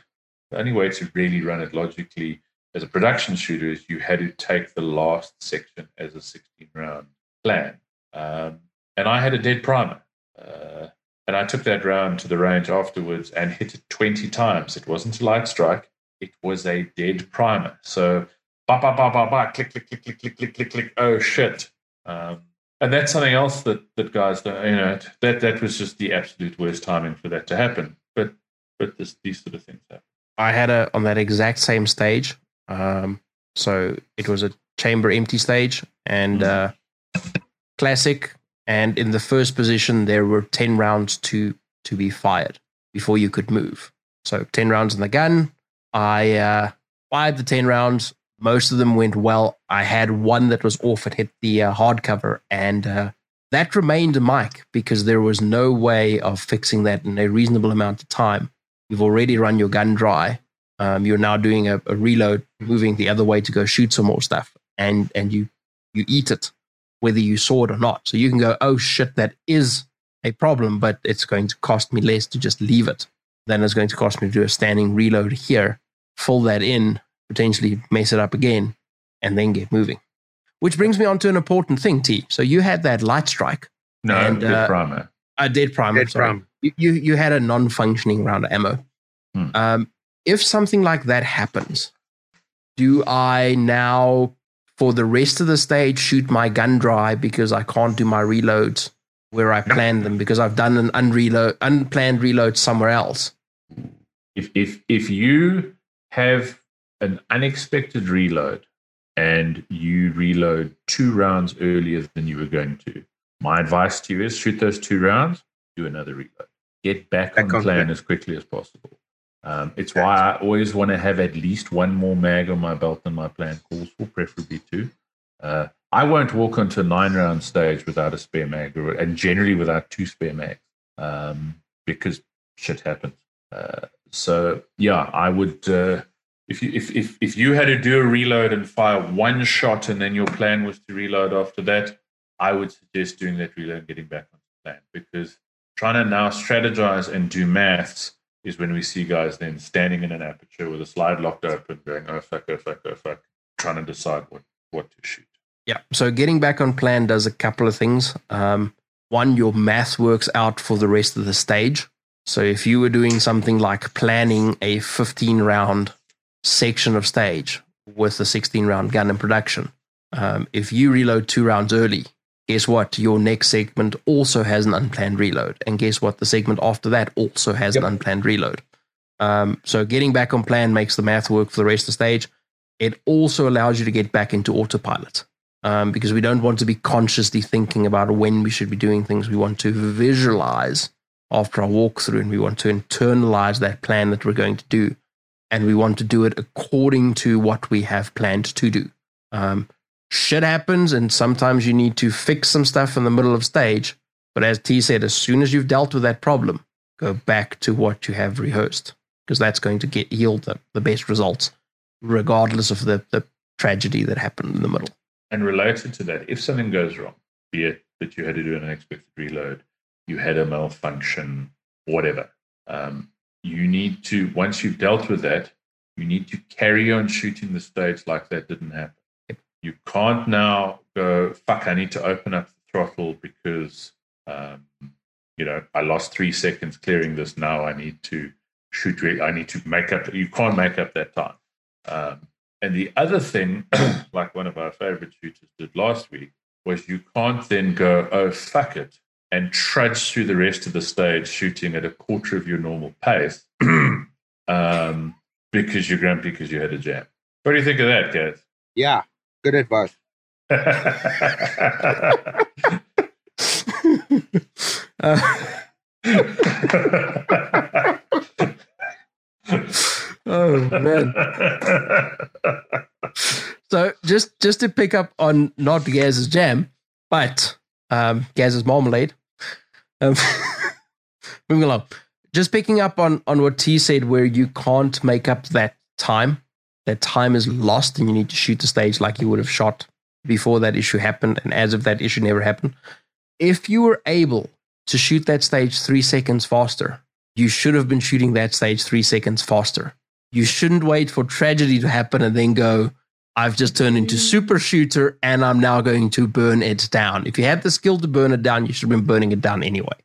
the only way to really run it logically as a production shooter is you had to take the last section as a 16 round plan. Um, and I had a dead primer. Uh, and I took that round to the range afterwards and hit it 20 times. It wasn't a light strike, it was a dead primer. So, ba ba ba ba ba, click, click, click, click, click, click, click, click. Oh, shit. Um, and that's something else that, that guys don't, you know, that, that was just the absolute worst timing for that to happen. But but this, these sort of things happen. I had a on that exact same stage. Um, so it was a chamber empty stage and uh, classic. And in the first position, there were ten rounds to to be fired before you could move. So ten rounds in the gun. I uh, fired the ten rounds. Most of them went well. I had one that was off. It hit the uh, hardcover, and uh, that remained a mic because there was no way of fixing that in a reasonable amount of time. You've already run your gun dry. Um, you're now doing a, a reload, moving the other way to go shoot some more stuff, and and you you eat it, whether you saw it or not. So you can go, oh shit, that is a problem, but it's going to cost me less to just leave it than it's going to cost me to do a standing reload here, fill that in, potentially mess it up again, and then get moving. Which brings me on to an important thing, T. So you had that light strike, No, And, dead uh, primer. a dead primer. Dead sorry. primer. You, you you had a non-functioning round of ammo. Hmm. Um, if something like that happens, do I now, for the rest of the stage, shoot my gun dry because I can't do my reloads where I planned them because I've done an unreload, unplanned reload somewhere else? if if if you have an unexpected reload and you reload two rounds earlier than you were going to, my advice to you is shoot those two rounds, do another reload, get back, Back on on plan plan. as quickly as possible. Um, it's why I always want to have at least one more mag on my belt than my plan calls for, preferably two. Uh, I won't walk onto a nine round stage without a spare mag, or, and generally without two spare mags, um, because shit happens. Uh, so yeah, I would. Uh, if you if, if if you had to do a reload and fire one shot, and then your plan was to reload after that, I would suggest doing that reload and getting back on the plan because trying to now strategize and do maths is when we see guys then standing in an aperture with a slide locked open, going oh fuck, oh fuck, oh fuck, trying to decide what what to shoot. Yeah. So getting back on plan does a couple of things. Um, one, your math works out for the rest of the stage. So if you were doing something like planning a 15 round section of stage with a 16 round gun in production, Um, if you reload two rounds early, guess what? Your next segment also has an unplanned reload. And guess what? The segment after that also has yep. an unplanned reload. Um, so getting back on plan makes the math work for the rest of the stage. It also allows you to get back into autopilot um, because we don't want to be consciously thinking about when we should be doing things. We want to visualize after our walkthrough and we want to internalize that plan that we're going to do. And we want to do it according to what we have planned to do. Um, shit happens, and sometimes you need to fix some stuff in the middle of stage. But as T said, as soon as you've dealt with that problem, go back to what you have rehearsed because that's going to get yield the, the best results, regardless of the, the tragedy that happened in the middle. And related to that, if something goes wrong, be it that you had to do an unexpected reload, you had a malfunction, whatever, um, you need to, once you've dealt with that, you need to carry on shooting the stage like that didn't happen. You can't now go, fuck, I need to open up the throttle because, um, you know, I lost three seconds clearing this. Now I need to shoot, I need to make up, you can't make up that time. Um, and the other thing, like one of our favorite shooters did last week, was you can't then go, oh, fuck it, and trudge through the rest of the stage shooting at a quarter of your normal pace um, because you're grumpy because you had a jam. What do you think of that, guys? Yeah, good advice. uh, Oh man. so just just to pick up on not Gaz's jam, but um, Gaz's marmalade. Um, moving along, just picking up on on what T said, where you can't make up that time. That time is lost, and you need to shoot the stage like you would have shot before that issue happened, and as if that issue never happened. If you were able to shoot that stage three seconds faster, you should have been shooting that stage three seconds faster you shouldn't wait for tragedy to happen and then go, I've just turned into super shooter and I'm now going to burn it down. If you had the skill to burn it down, you should have been burning it down anyway.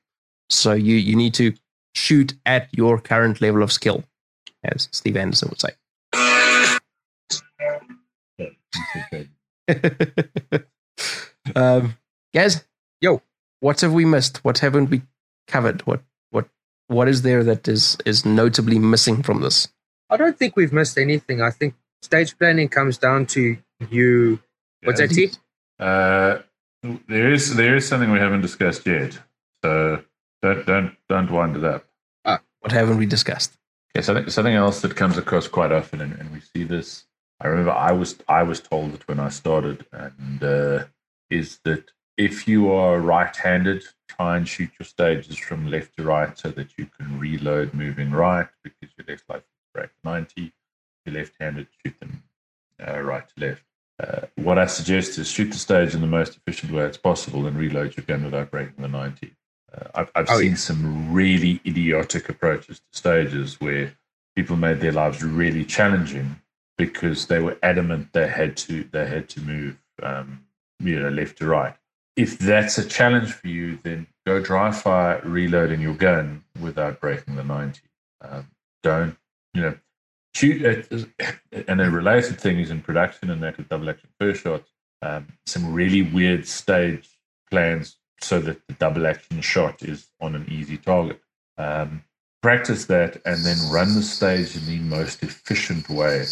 So you, you need to shoot at your current level of skill, as Steve Anderson would say. um, guys, yo, what have we missed? What haven't we covered? What what what is there that is is notably missing from this? I don't think we've missed anything. I think stage planning comes down to you. What's yeah. that, T? Uh, there is there is something we haven't discussed yet. So don't don't don't wind it up. Ah, what haven't we discussed? Yeah, something something else that comes across quite often, and, and we see this. I remember I was I was told it when I started, and uh, is that if you are right-handed, try and shoot your stages from left to right so that you can reload moving right because you're less likely break 90. If You're left-handed, shoot them uh, right to left. Uh, what I suggest is shoot the stage in the most efficient way it's possible and reload your gun without breaking the 90. Uh, I've, I've oh, seen yeah. some really idiotic approaches to stages where people made their lives really challenging because they were adamant they had to they had to move um, you know left to right. If that's a challenge for you, then go dry fire reloading your gun without breaking the 90. Um, don't you know, shoot. and a related thing is in production and that with double action first shot, um, some really weird stage plans so that the double action shot is on an easy target. Um, practice that and then run the stage in the most efficient way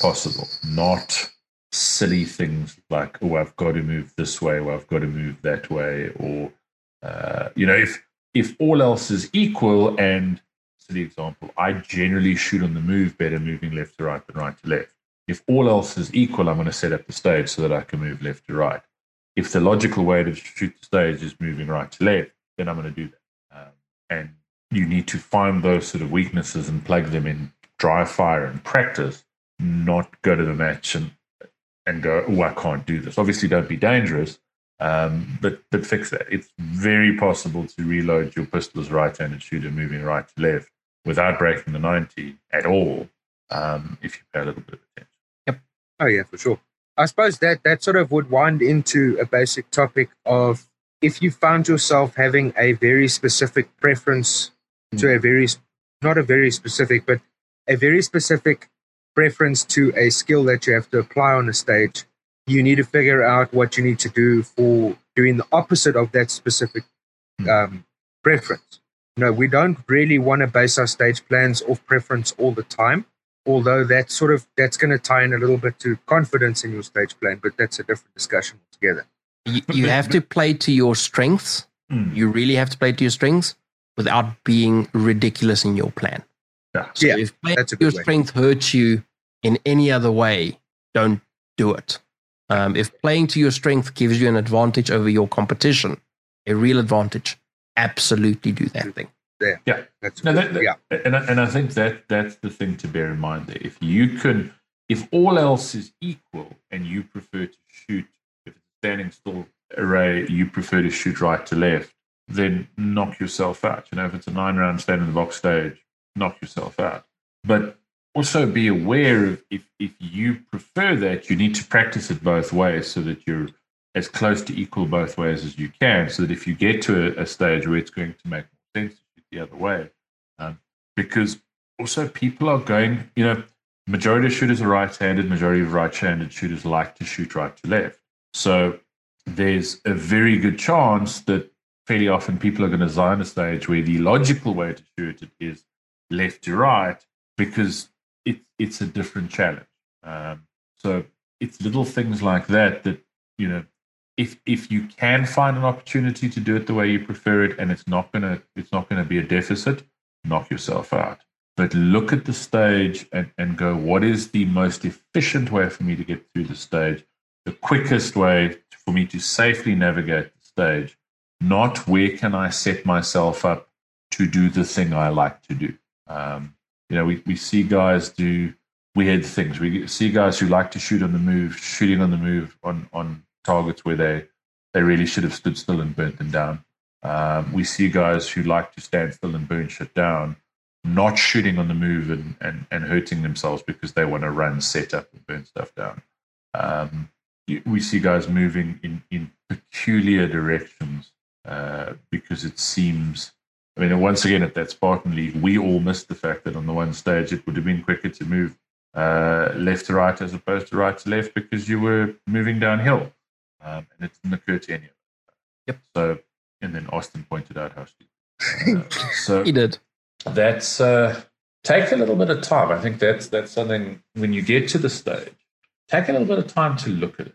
possible, not silly things like, oh, I've got to move this way or I've got to move that way. Or, uh, you know, if, if all else is equal and the example, I generally shoot on the move better moving left to right than right to left. If all else is equal, I'm going to set up the stage so that I can move left to right. If the logical way to shoot the stage is moving right to left, then I'm going to do that. Um, and you need to find those sort of weaknesses and plug them in dry fire and practice, not go to the match and and go, oh, I can't do this. Obviously, don't be dangerous, um, but but fix that. It's very possible to reload your pistol as right-handed shooter, moving right to left, without breaking the 90 at all um, if you pay a little bit of attention. Yep. Oh, yeah, for sure. I suppose that that sort of would wind into a basic topic of if you found yourself having a very specific preference. To a very, not a very specific, but a very specific preference to a skill that you have to apply on a stage, you need to figure out what you need to do for doing the opposite of that specific Hmm. um, preference. No, we don't really want to base our stage plans off preference all the time. Although that's sort of that's going to tie in a little bit to confidence in your stage plan, but that's a different discussion altogether. You, you have to play to your strengths. Mm. You really have to play to your strengths without being ridiculous in your plan. Yeah. So Yeah, if playing that's a your way. strength hurts you in any other way, don't do it. Um, if playing to your strength gives you an advantage over your competition, a real advantage, absolutely do that thing. That's No, that, that- yeah, and I, and I think that that's the thing to bear in mind. There, if you can, if all else is equal, and you prefer to shoot, if it's standing still array, you prefer to shoot right to left, then knock yourself out. You know, if it's a nine round stand in the box stage, knock yourself out. But also be aware of if if you prefer that, you need to practice it both ways so that you're as close to equal both ways as you can. So that if you get to a, a stage where it's going to make more sense the other way, um, because also people are going, you know, majority of shooters are right-handed, majority of right-handed shooters like to shoot right to left. So there's a very good chance that fairly often people are going to design a stage where the logical way to shoot it is left to right because it, it's a different challenge. Um, so it's little things like that that you know if if you can find an opportunity to do it the way you prefer it and it's not gonna it's not gonna be a deficit knock yourself out but look at the stage and, and go what is the most efficient way for me to get through the stage the quickest way for me to safely navigate the stage not where can i set myself up to do the thing i like to do. Um, you know we, we see guys do weird things. We see guys who like to shoot on the move shooting on the move on on targets where they they really should have stood still and burnt them down. Um, we see guys who like to stand still and burn shit down, not shooting on the move and, and, and hurting themselves because they want to run, set up, and burn stuff down. Um, we see guys moving in, in peculiar directions uh, because it seems. I mean, once again, at that Spartan League, we all missed the fact that on the one stage it would have been quicker to move uh, left to right as opposed to right to left because you were moving downhill. Um, and it didn't occur to any of us. Yep. So and then Austin pointed out how stupid. Uh, so He did. that's uh, take a little bit of time. I think that's that's something when you get to the stage, take a little bit of time to look at it.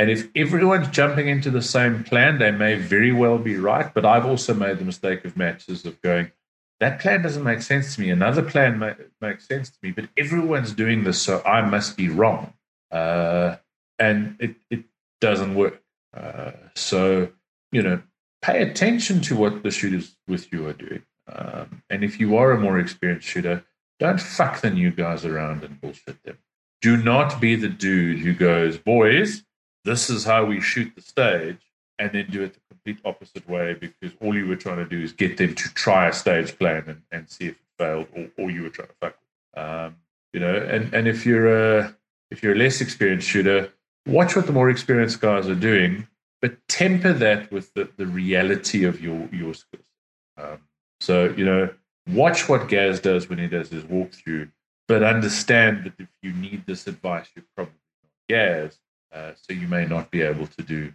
And if everyone's jumping into the same plan, they may very well be right. But I've also made the mistake of matches of going, that plan doesn't make sense to me. Another plan ma- makes sense to me, but everyone's doing this, so I must be wrong. Uh, and it, it doesn't work. Uh, so, you know, pay attention to what the shooters with you are doing. Um, and if you are a more experienced shooter, don't fuck the new guys around and bullshit them. Do not be the dude who goes, boys, this is how we shoot the stage, and then do it the complete opposite way because all you were trying to do is get them to try a stage plan and, and see if it failed, or, or you were trying to fuck. With. Um, you know, and, and if you're a if you're a less experienced shooter, watch what the more experienced guys are doing, but temper that with the, the reality of your your skills. Um, so you know, watch what Gaz does when he does his walkthrough, but understand that if you need this advice, you're probably not Gaz, uh, so you may not be able to do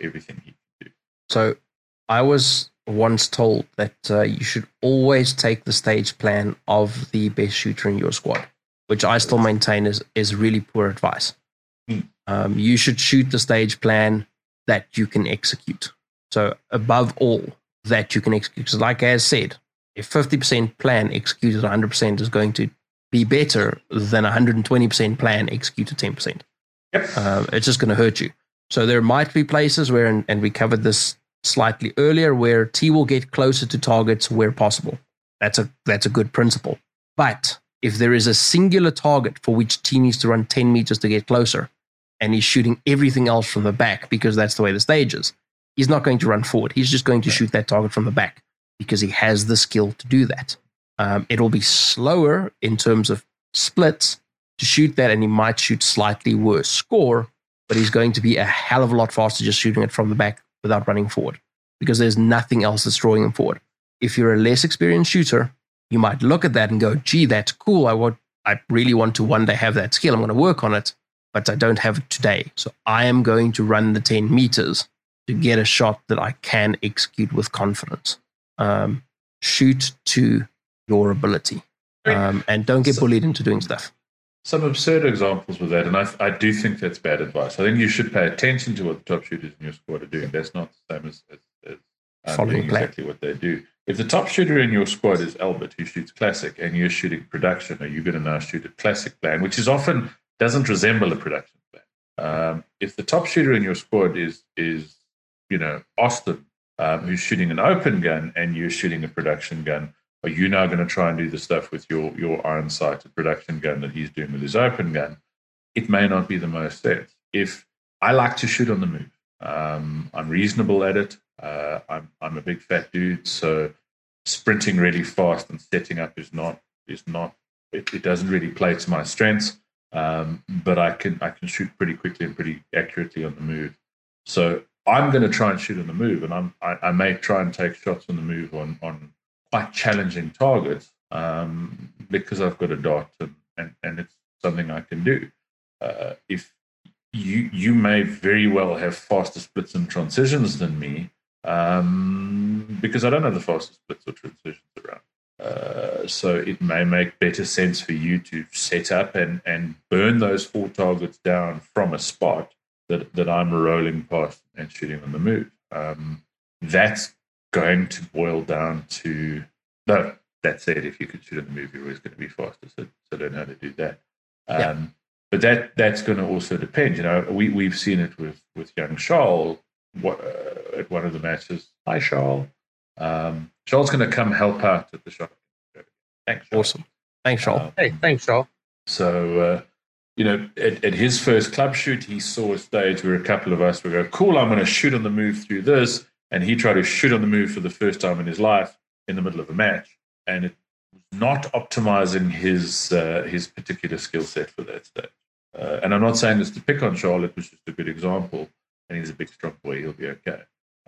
everything he can do. So I was once told that uh, you should always take the stage plan of the best shooter in your squad, which I still maintain is, is really poor advice. Hmm. Um, you should shoot the stage plan that you can execute. So above all, that you can execute. 'Cause like I said, a 50% plan executed 100% is going to be better than a 120% plan executed 10%. Yep. Uh, it's just going to hurt you. So there might be places where, and, and we covered this slightly earlier, where T will get closer to targets where possible. That's a that's a good principle. But if there is a singular target for which T needs to run 10 meters to get closer, and he's shooting everything else from the back because that's the way the stage is, he's not going to run forward. He's just going to shoot that target from the back because he has the skill to do that. Um, it'll be slower in terms of splits to shoot that, and he might shoot slightly worse score, but he's going to be a hell of a lot faster just shooting it from the back without running forward because there's nothing else that's drawing him forward. If you're a less experienced shooter, you might look at that and go, gee, that's cool. I want, I really want to one day have that skill. I'm going to work on it. but I don't have it today. So I am going to run the 10 meters to get a shot that I can execute with confidence. Um, shoot to your ability um, and don't get bullied into doing stuff. Some absurd examples with that, and I, I do think that's bad advice. I think you should pay attention to what the top shooters in your squad are doing. That's not the same as, as, as um, following exactly what they do. If the top shooter in your squad is Albert, who shoots classic, and you're shooting production, are you going to now shoot a classic plan, which is often doesn't resemble a production plan? Um, if the top shooter in your squad is is you know Austin, um, who's shooting an open gun, and you're shooting a production gun, are you now going to try and do the stuff with your your iron sighted production gun that he's doing with his open gun? It may not be the most sense. If I like to shoot on the move, um, I'm reasonable at it. Uh, I'm I'm a big fat dude, so sprinting really fast and setting up is not is not it, it doesn't really play to my strengths. Um, but I can I can shoot pretty quickly and pretty accurately on the move. So I'm going to try and shoot on the move, and I'm I, I may try and take shots on the move on on quite challenging targets um, because I've got a dot and, and, and it's something I can do. Uh, if you you may very well have faster splits and transitions than me um, because I don't have the fastest splits or transitions around. Uh, so it may make better sense for you to set up and, and burn those four targets down from a spot that, that I'm rolling past and shooting on the move. Um, that's going to boil down to no. That said, if you could shoot in the movie, you're always going to be faster. So, so learn how to do that. Um, yeah. But that that's going to also depend. You know, we we've seen it with with young Charles what, uh, at one of the matches. Hi, Charles. Um, Charles going to come help out at the shot. Thanks. Charles. Awesome. Thanks, Charles. Um, hey, thanks, Charles. So, uh, you know, at, at, his first club shoot, he saw a stage where a couple of us were go, "Cool, I'm going to shoot on the move through this," and he tried to shoot on the move for the first time in his life in the middle of a match, and it was not optimizing his uh, his particular skill set for that stage. Uh, and I'm not saying this to pick on Charlotte, which is just a good example, and he's a big, strong boy, he'll be okay.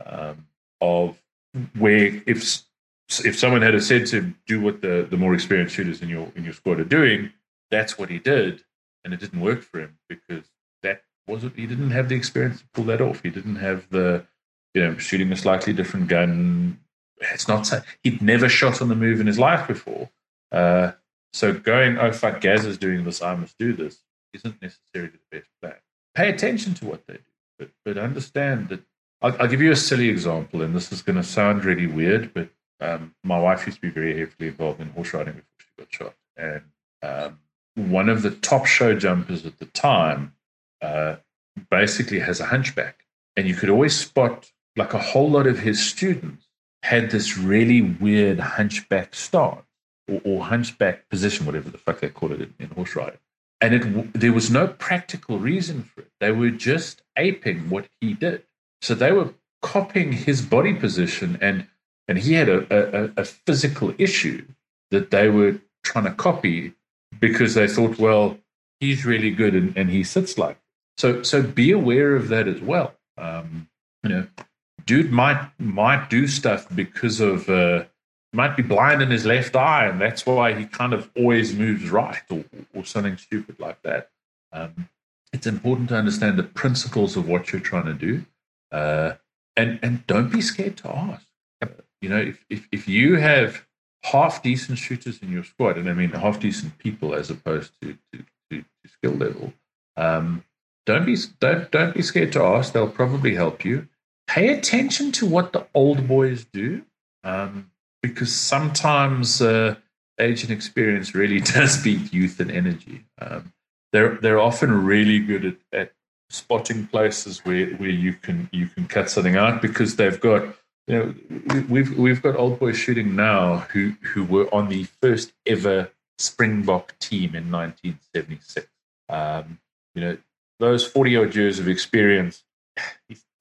Um, of where if if someone had said to him, do what the, the more experienced shooters in your in your squad are doing, that's what he did, and it didn't work for him because that wasn't he didn't have the experience to pull that off. He didn't have the you know, shooting a slightly different gun. It's not he'd never shot on the move in his life before. Uh, so going, oh fuck, Gaz is doing this, I must do this, isn't necessarily the best plan. Pay attention to what they do, but but understand that. I'll, I'll give you a silly example, and this is going to sound really weird, but um, my wife used to be very heavily involved in horse riding before she got shot, and um, one of the top show jumpers at the time uh, basically has a hunchback, and you could always spot like a whole lot of his students had this really weird hunchback start or, or hunchback position, whatever the fuck they call it in, in horse riding. And it, there was no practical reason for it. They were just aping what he did. So they were copying his body position, and and he had a, a, a physical issue that they were trying to copy because they thought, well, he's really good and, and he sits like. So so be aware of that as well. Um, you know, dude might might do stuff because of uh, might be blind in his left eye, and that's why he kind of always moves right or, or something stupid like that. Um, it's important to understand the principles of what you're trying to do, uh, and and don't be scared to ask. You know, if, if if you have half decent shooters in your squad, and I mean half decent people as opposed to to, to, to skill level, um, don't be don't don't be scared to ask. They'll probably help you pay attention to what the old boys do um, because sometimes uh, age and experience really does beat youth and energy. Um, they're they're often really good at, at spotting places where, where you can you can cut something out because they've got you know we've we've got old boys shooting now who who were on the first ever Springbok team in 1976. Um, you know those 40 odd years of experience.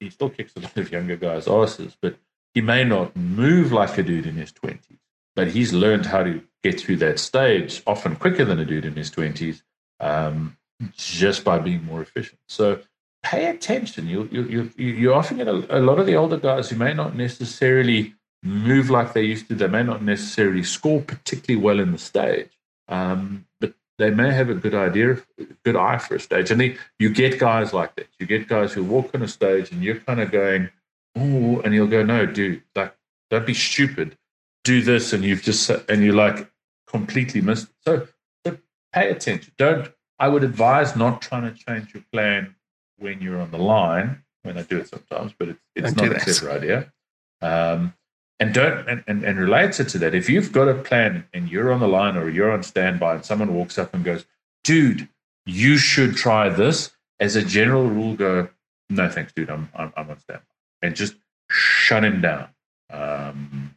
He still kicks a lot of younger guys' asses, but he may not move like a dude in his 20s, but he's learned how to get through that stage often quicker than a dude in his 20s um, just by being more efficient. So pay attention. You, you, you, you often get a, a lot of the older guys who may not necessarily move like they used to, they may not necessarily score particularly well in the stage. Um, but they may have a good idea, good eye for a stage. And they, you get guys like that. You get guys who walk on a stage and you're kind of going, oh, and you'll go, no, dude, like, don't be stupid. Do this, and you've just and you're like completely missed. So, so pay attention. Don't. I would advise not trying to change your plan when you're on the line. Mean, I do it sometimes, but it's it's not a clever idea. Um, and don't and, and, and related to that, if you've got a plan and you're on the line or you're on standby and someone walks up and goes, dude, you should try this, as a general rule, go, no thanks, dude, I'm I'm, I'm on standby. And just shut him down. Um,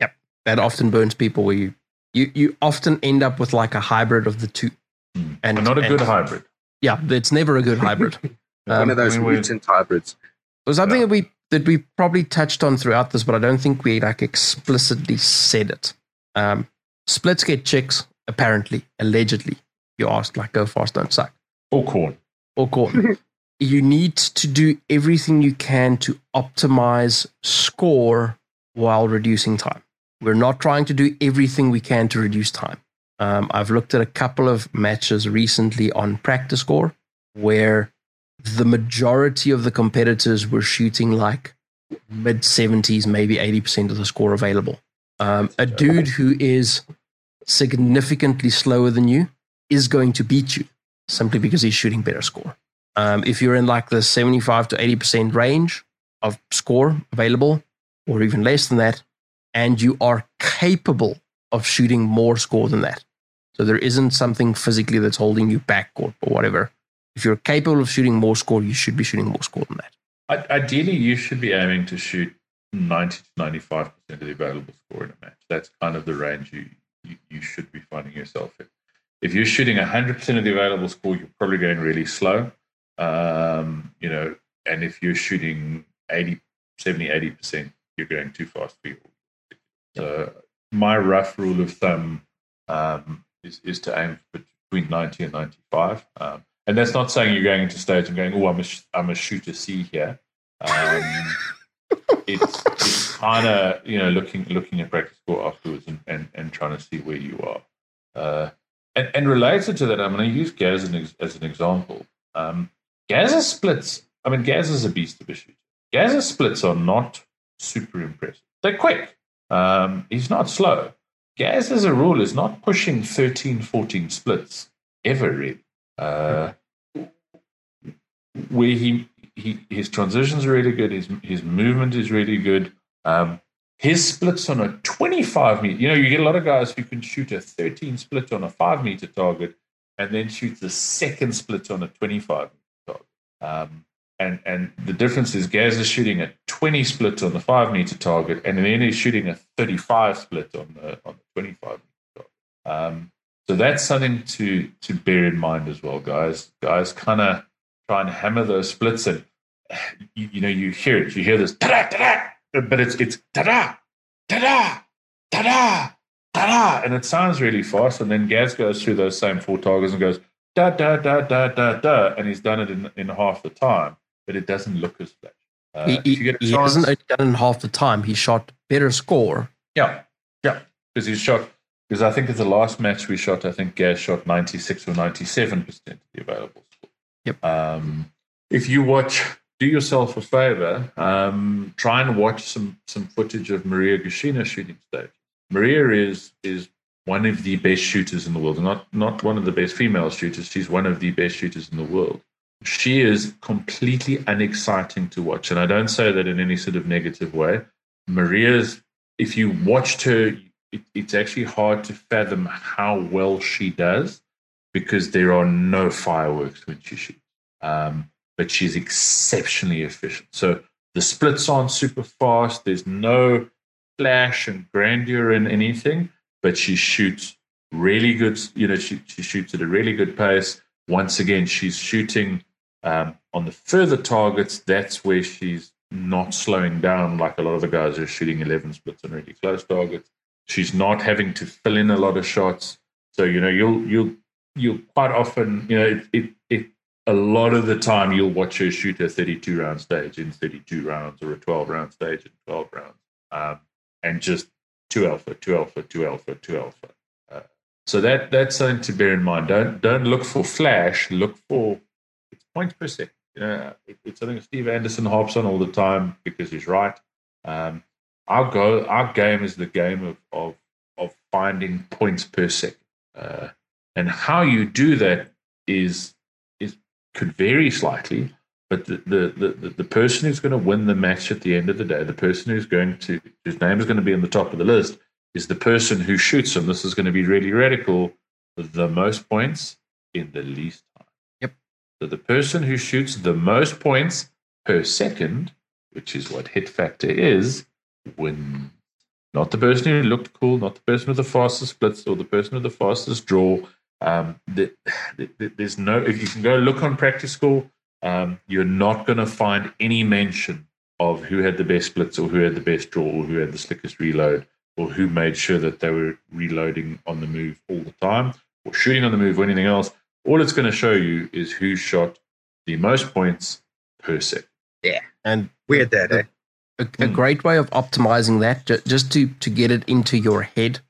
yep. That often burns people where you you, you often end up with like a hybrid of the two. Hmm. And not a good hybrid. Yeah, it's never a good hybrid. Um, One of those I mean, mutant hybrids. It was something yeah. that we that we probably touched on throughout this, but I don't think we like explicitly said it. Um, splits get chicks, apparently, allegedly. You asked, like, go fast, don't suck. Or Khorne. Or Khorne. you need to do everything you can to optimize score while reducing time. We're not trying to do everything we can to reduce time. Um, I've looked at a couple of matches recently on PractiScore where the majority of the competitors were shooting like mid 70s, maybe 80% of the score available. Um, a dude who is significantly slower than you is going to beat you simply because he's shooting better score. Um, if you're in like the 75 to 80% range of score available, or even less than that, and you are capable of shooting more score than that. So there isn't something physically that's holding you back or, or whatever if you're capable of shooting more score, you should be shooting more score than that. Ideally, you should be aiming to shoot 90 to 95% of the available score in a match. That's kind of the range you, you, you should be finding yourself in. If you're shooting 100% of the available score, you're probably going really slow. Um, you know, and if you're shooting 80, 70, 80%, you're going too fast for you. So my rough rule of thumb um, is, is to aim between 90 and 95. Um, and that's not saying you're going into stage and going, oh, I'm a, I'm a shooter C here. Um, it's it's kind of you know looking looking at PractiScore afterwards and, and, and trying to see where you are. Uh, and, and related to that, I'm going to use Gaz as an, as an example. Um, Gaz's splits, I mean, Gaz is a beast of a shooter. Gaz's splits are not super impressive. They're quick. Um, he's not slow. Gaz, as a rule, is not pushing 13, 14 splits ever, really. Uh, where he, he his transitions are really good, his his movement is really good. Um, his splits on a 25 meter, you know, you get a lot of guys who can shoot a 13 split on a five meter target and then shoot the second split on a 25 meter target. Um, and and the difference is Gaz is shooting a 20 split on the five meter target, and then he's shooting a 35 split on the on the 25 meter target. Um, so that's something to to bear in mind as well, guys. Guys, kind of try and hammer those splits, and you, you, know you hear it. You hear this ta-da, ta-da, but it's it's ta-da, ta-da, ta-da, ta-da, and it sounds really fast. And then Gaz goes through those same four targets and goes da da da da da da, and he's done it in in half the time, but it doesn't look as flashy. Uh, he, he, he hasn't done it in half the time. He shot better score. Yeah, yeah, because he's shot because I think in the last match we shot, I think Gaz shot 96 or 97% of the available score. Yep. Um, if you watch, do yourself a favor, um, try and watch some some footage of Maria Gushchina shooting stage. Maria is is one of the best shooters in the world, not not one of the best female shooters. She's one of the best shooters in the world. She is completely unexciting to watch, and I don't say that in any sort of negative way. Maria's, if you watched her, it, it's actually hard to fathom how well she does because there are no fireworks when she shoots. Um, but she's exceptionally efficient. So the splits aren't super fast. There's no flash and grandeur in anything, but she shoots really good. You know, she, she shoots at a really good pace. Once again, she's shooting um, on the further targets. That's where she's not slowing down like a lot of the guys are shooting 11 splits on really close targets. She's not having to fill in a lot of shots. So you know you'll you'll you'll quite often you know it it, it a lot of the time you'll watch her shoot a 32 round stage in 32 rounds or a 12 round stage in 12 rounds, um, and just two alpha, two alpha, two alpha, two alpha. Uh, So that that's something to bear in mind. Don't don't look for flash. Look for it's points per second. You know, it, it's something Steve Anderson harps on all the time because he's right. Um, our go our game is the game of of, of finding points per second, uh, and how you do that is is could vary slightly. But the, the, the, the person who's going to win the match at the end of the day, the person who's going to whose name is going to be on the top of the list, is the person who shoots, them. this is going to be really radical, the most points in the least time. Yep. So the person who shoots the most points per second, which is what hit factor is, wins. Not the person who looked cool, not the person with the fastest splits or the person with the fastest draw. Um, the, the, there's no, if you can go look on PractiScore, um, you're not going to find any mention of who had the best splits or who had the best draw or who had the slickest reload or who made sure that they were reloading on the move all the time or shooting on the move or anything else. All it's going to show you is who shot the most points per set. Yeah. And Weird that, eh? A, a Hmm. great way of optimizing that, ju- just to to get it into your head.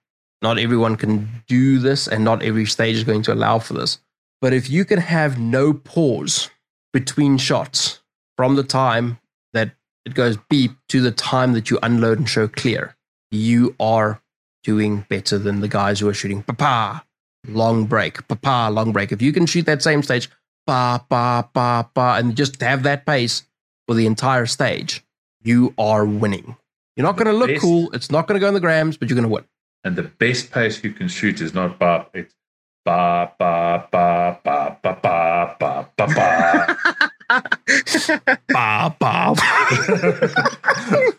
Not everyone can do this, and not every stage is going to allow for this. But if you can have no pause between shots from the time that it goes beep to the time that you unload and show clear, you are doing better than the guys who are shooting papa long break, papa long break. If you can shoot that same stage, pa pa pa pa, and just have that pace for the entire stage, you are winning. You're not going to look Best- cool. It's not going to go in the grams, but you're going to win. And the best pace you can shoot is not ba, it's ba ba ba ba ba ba ba ba ba. Ba, ba. Ba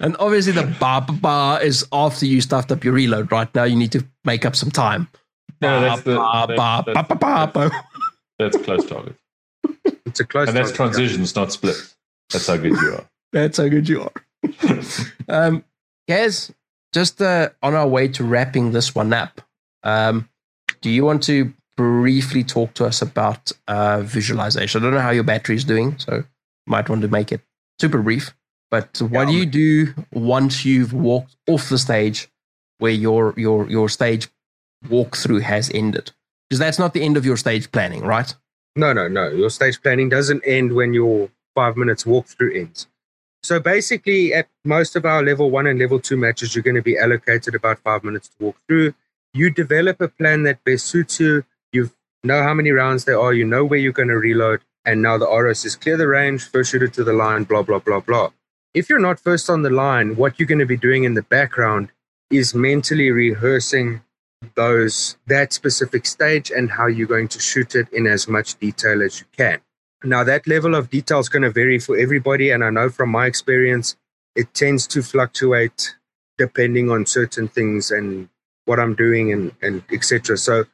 And obviously, the ba ba ba is after you stuffed up your reload. Right now, you need to make up some time. No, that's the- Ba, that's- ba, that's- ba, ba, ba, ba. That's close target. It's a close And that's target. transitions, not split. That's how good you are. That's how good you are. um, Gaz, just uh, on our way to wrapping this one up, um, do you want to briefly talk to us about uh, visualization? I don't know how your battery is doing, so you might want to make it super brief. But what Yeah, do you do once you've walked off the stage where your your your stage walkthrough has ended? Because that's not the end of your stage planning, right? No, no, no. Your stage planning doesn't end when your five minutes walkthrough ends. So basically, at most of our level one and level two matches, you're going to be allocated about five minutes to walk through. You develop a plan that best suits you. You know how many rounds there are. You know where you're going to reload. And now the RS is clear the range, first shooter to the line, blah, blah, blah, blah. If you're not first on the line, what you're going to be doing in the background is mentally rehearsing those that specific stage and how you're going to shoot it in as much detail as you can. Now that level of detail is going to vary for everybody and I know from my experience it tends to fluctuate depending on certain things and what I'm doing and and etc. So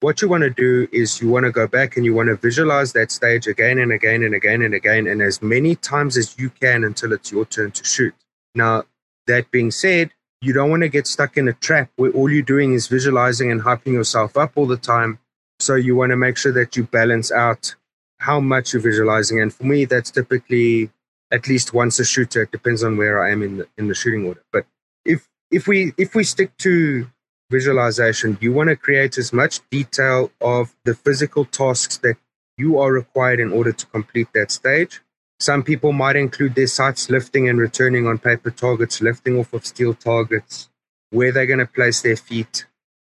what you want to do is you want to go back and you want to visualize that stage again and again and again and again and as many times as you can until it's your turn to shoot. Now that being said, you don't want to get stuck in a trap where all you're doing is visualizing and hyping yourself up all the time. So you want to make sure that you balance out how much you're visualizing. And for me, that's typically at least once a shooter. It depends on where I am in the in the shooting order. But if if we if we stick to visualization, you want to create as much detail of the physical tasks that you are required in order to complete that stage. Some people might include their sights lifting and returning on paper targets, lifting off of steel targets, where they're going to place their feet,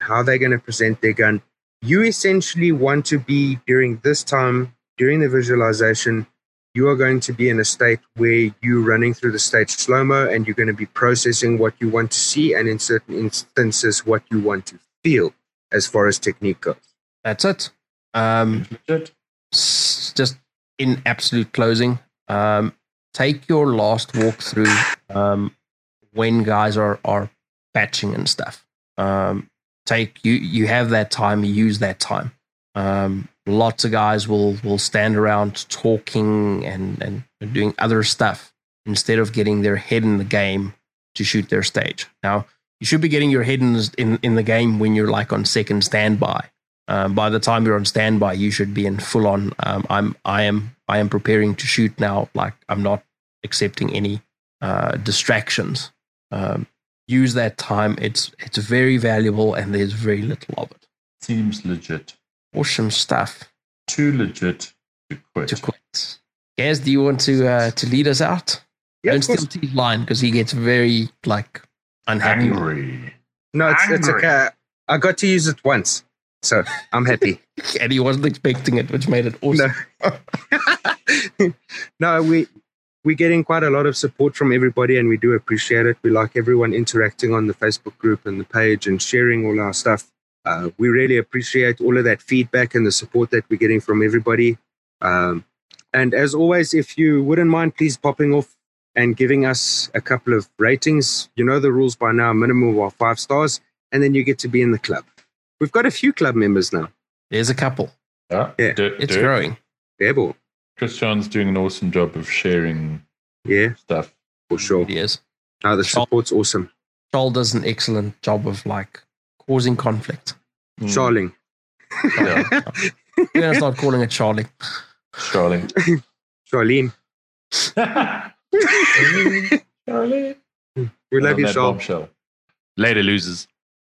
how they're going to present their gun. You essentially want to be during this time, during the visualization, you are going to be in a state where you're running through the stage slow mo and you're going to be processing what you want to see and in certain instances, what you want to feel as far as technique goes. That's it. Um, Legit. s- just in absolute closing, um, take your last walkthrough um, when guys are are patching and stuff. Um, take you you have that time, use that time. Um, lots of guys will will stand around talking and and doing other stuff instead of getting their head in the game to shoot their stage. Now you should be getting your head in in, in the game when you're like on second standby um, by the time you're on standby, you should be in full on. Um, I'm I am I am preparing to shoot now. Like I'm not accepting any uh, distractions. Um, use that time. It's it's very valuable, and there's very little of it. Seems legit. Awesome stuff Too legit to quit. to quit. Gaz, do you want to uh, to lead us out? Yeah, Don't steal T's line because he gets very like unhappy. Angry. No, it's, it's okay. I got to use it once, so I'm happy. and he wasn't expecting it, which made it awesome. no, we we're getting quite a lot of support from everybody, and we do appreciate it. We like everyone interacting on the Facebook group and the page and sharing all our stuff. Uh, we really appreciate all of that feedback and the support that we're getting from everybody. Um, and as always, if you wouldn't mind, please popping off and giving us a couple of ratings. You know the rules by now: minimum of five stars, and then you get to be in the club. We've got a few club members now. There's a couple. Yeah. Yeah. Dirk- It's Dirk, growing. Yeah, boy. Christian's doing an awesome job of sharing yeah, stuff. for sure. It is. No, the Sure. support's awesome. Charles does an excellent job of like causing conflict. Mm. Charling. Yeah. We're gonna start calling it Charlie. Charlie. Charlene. Charlie. We love you, that Charles. Later, losers.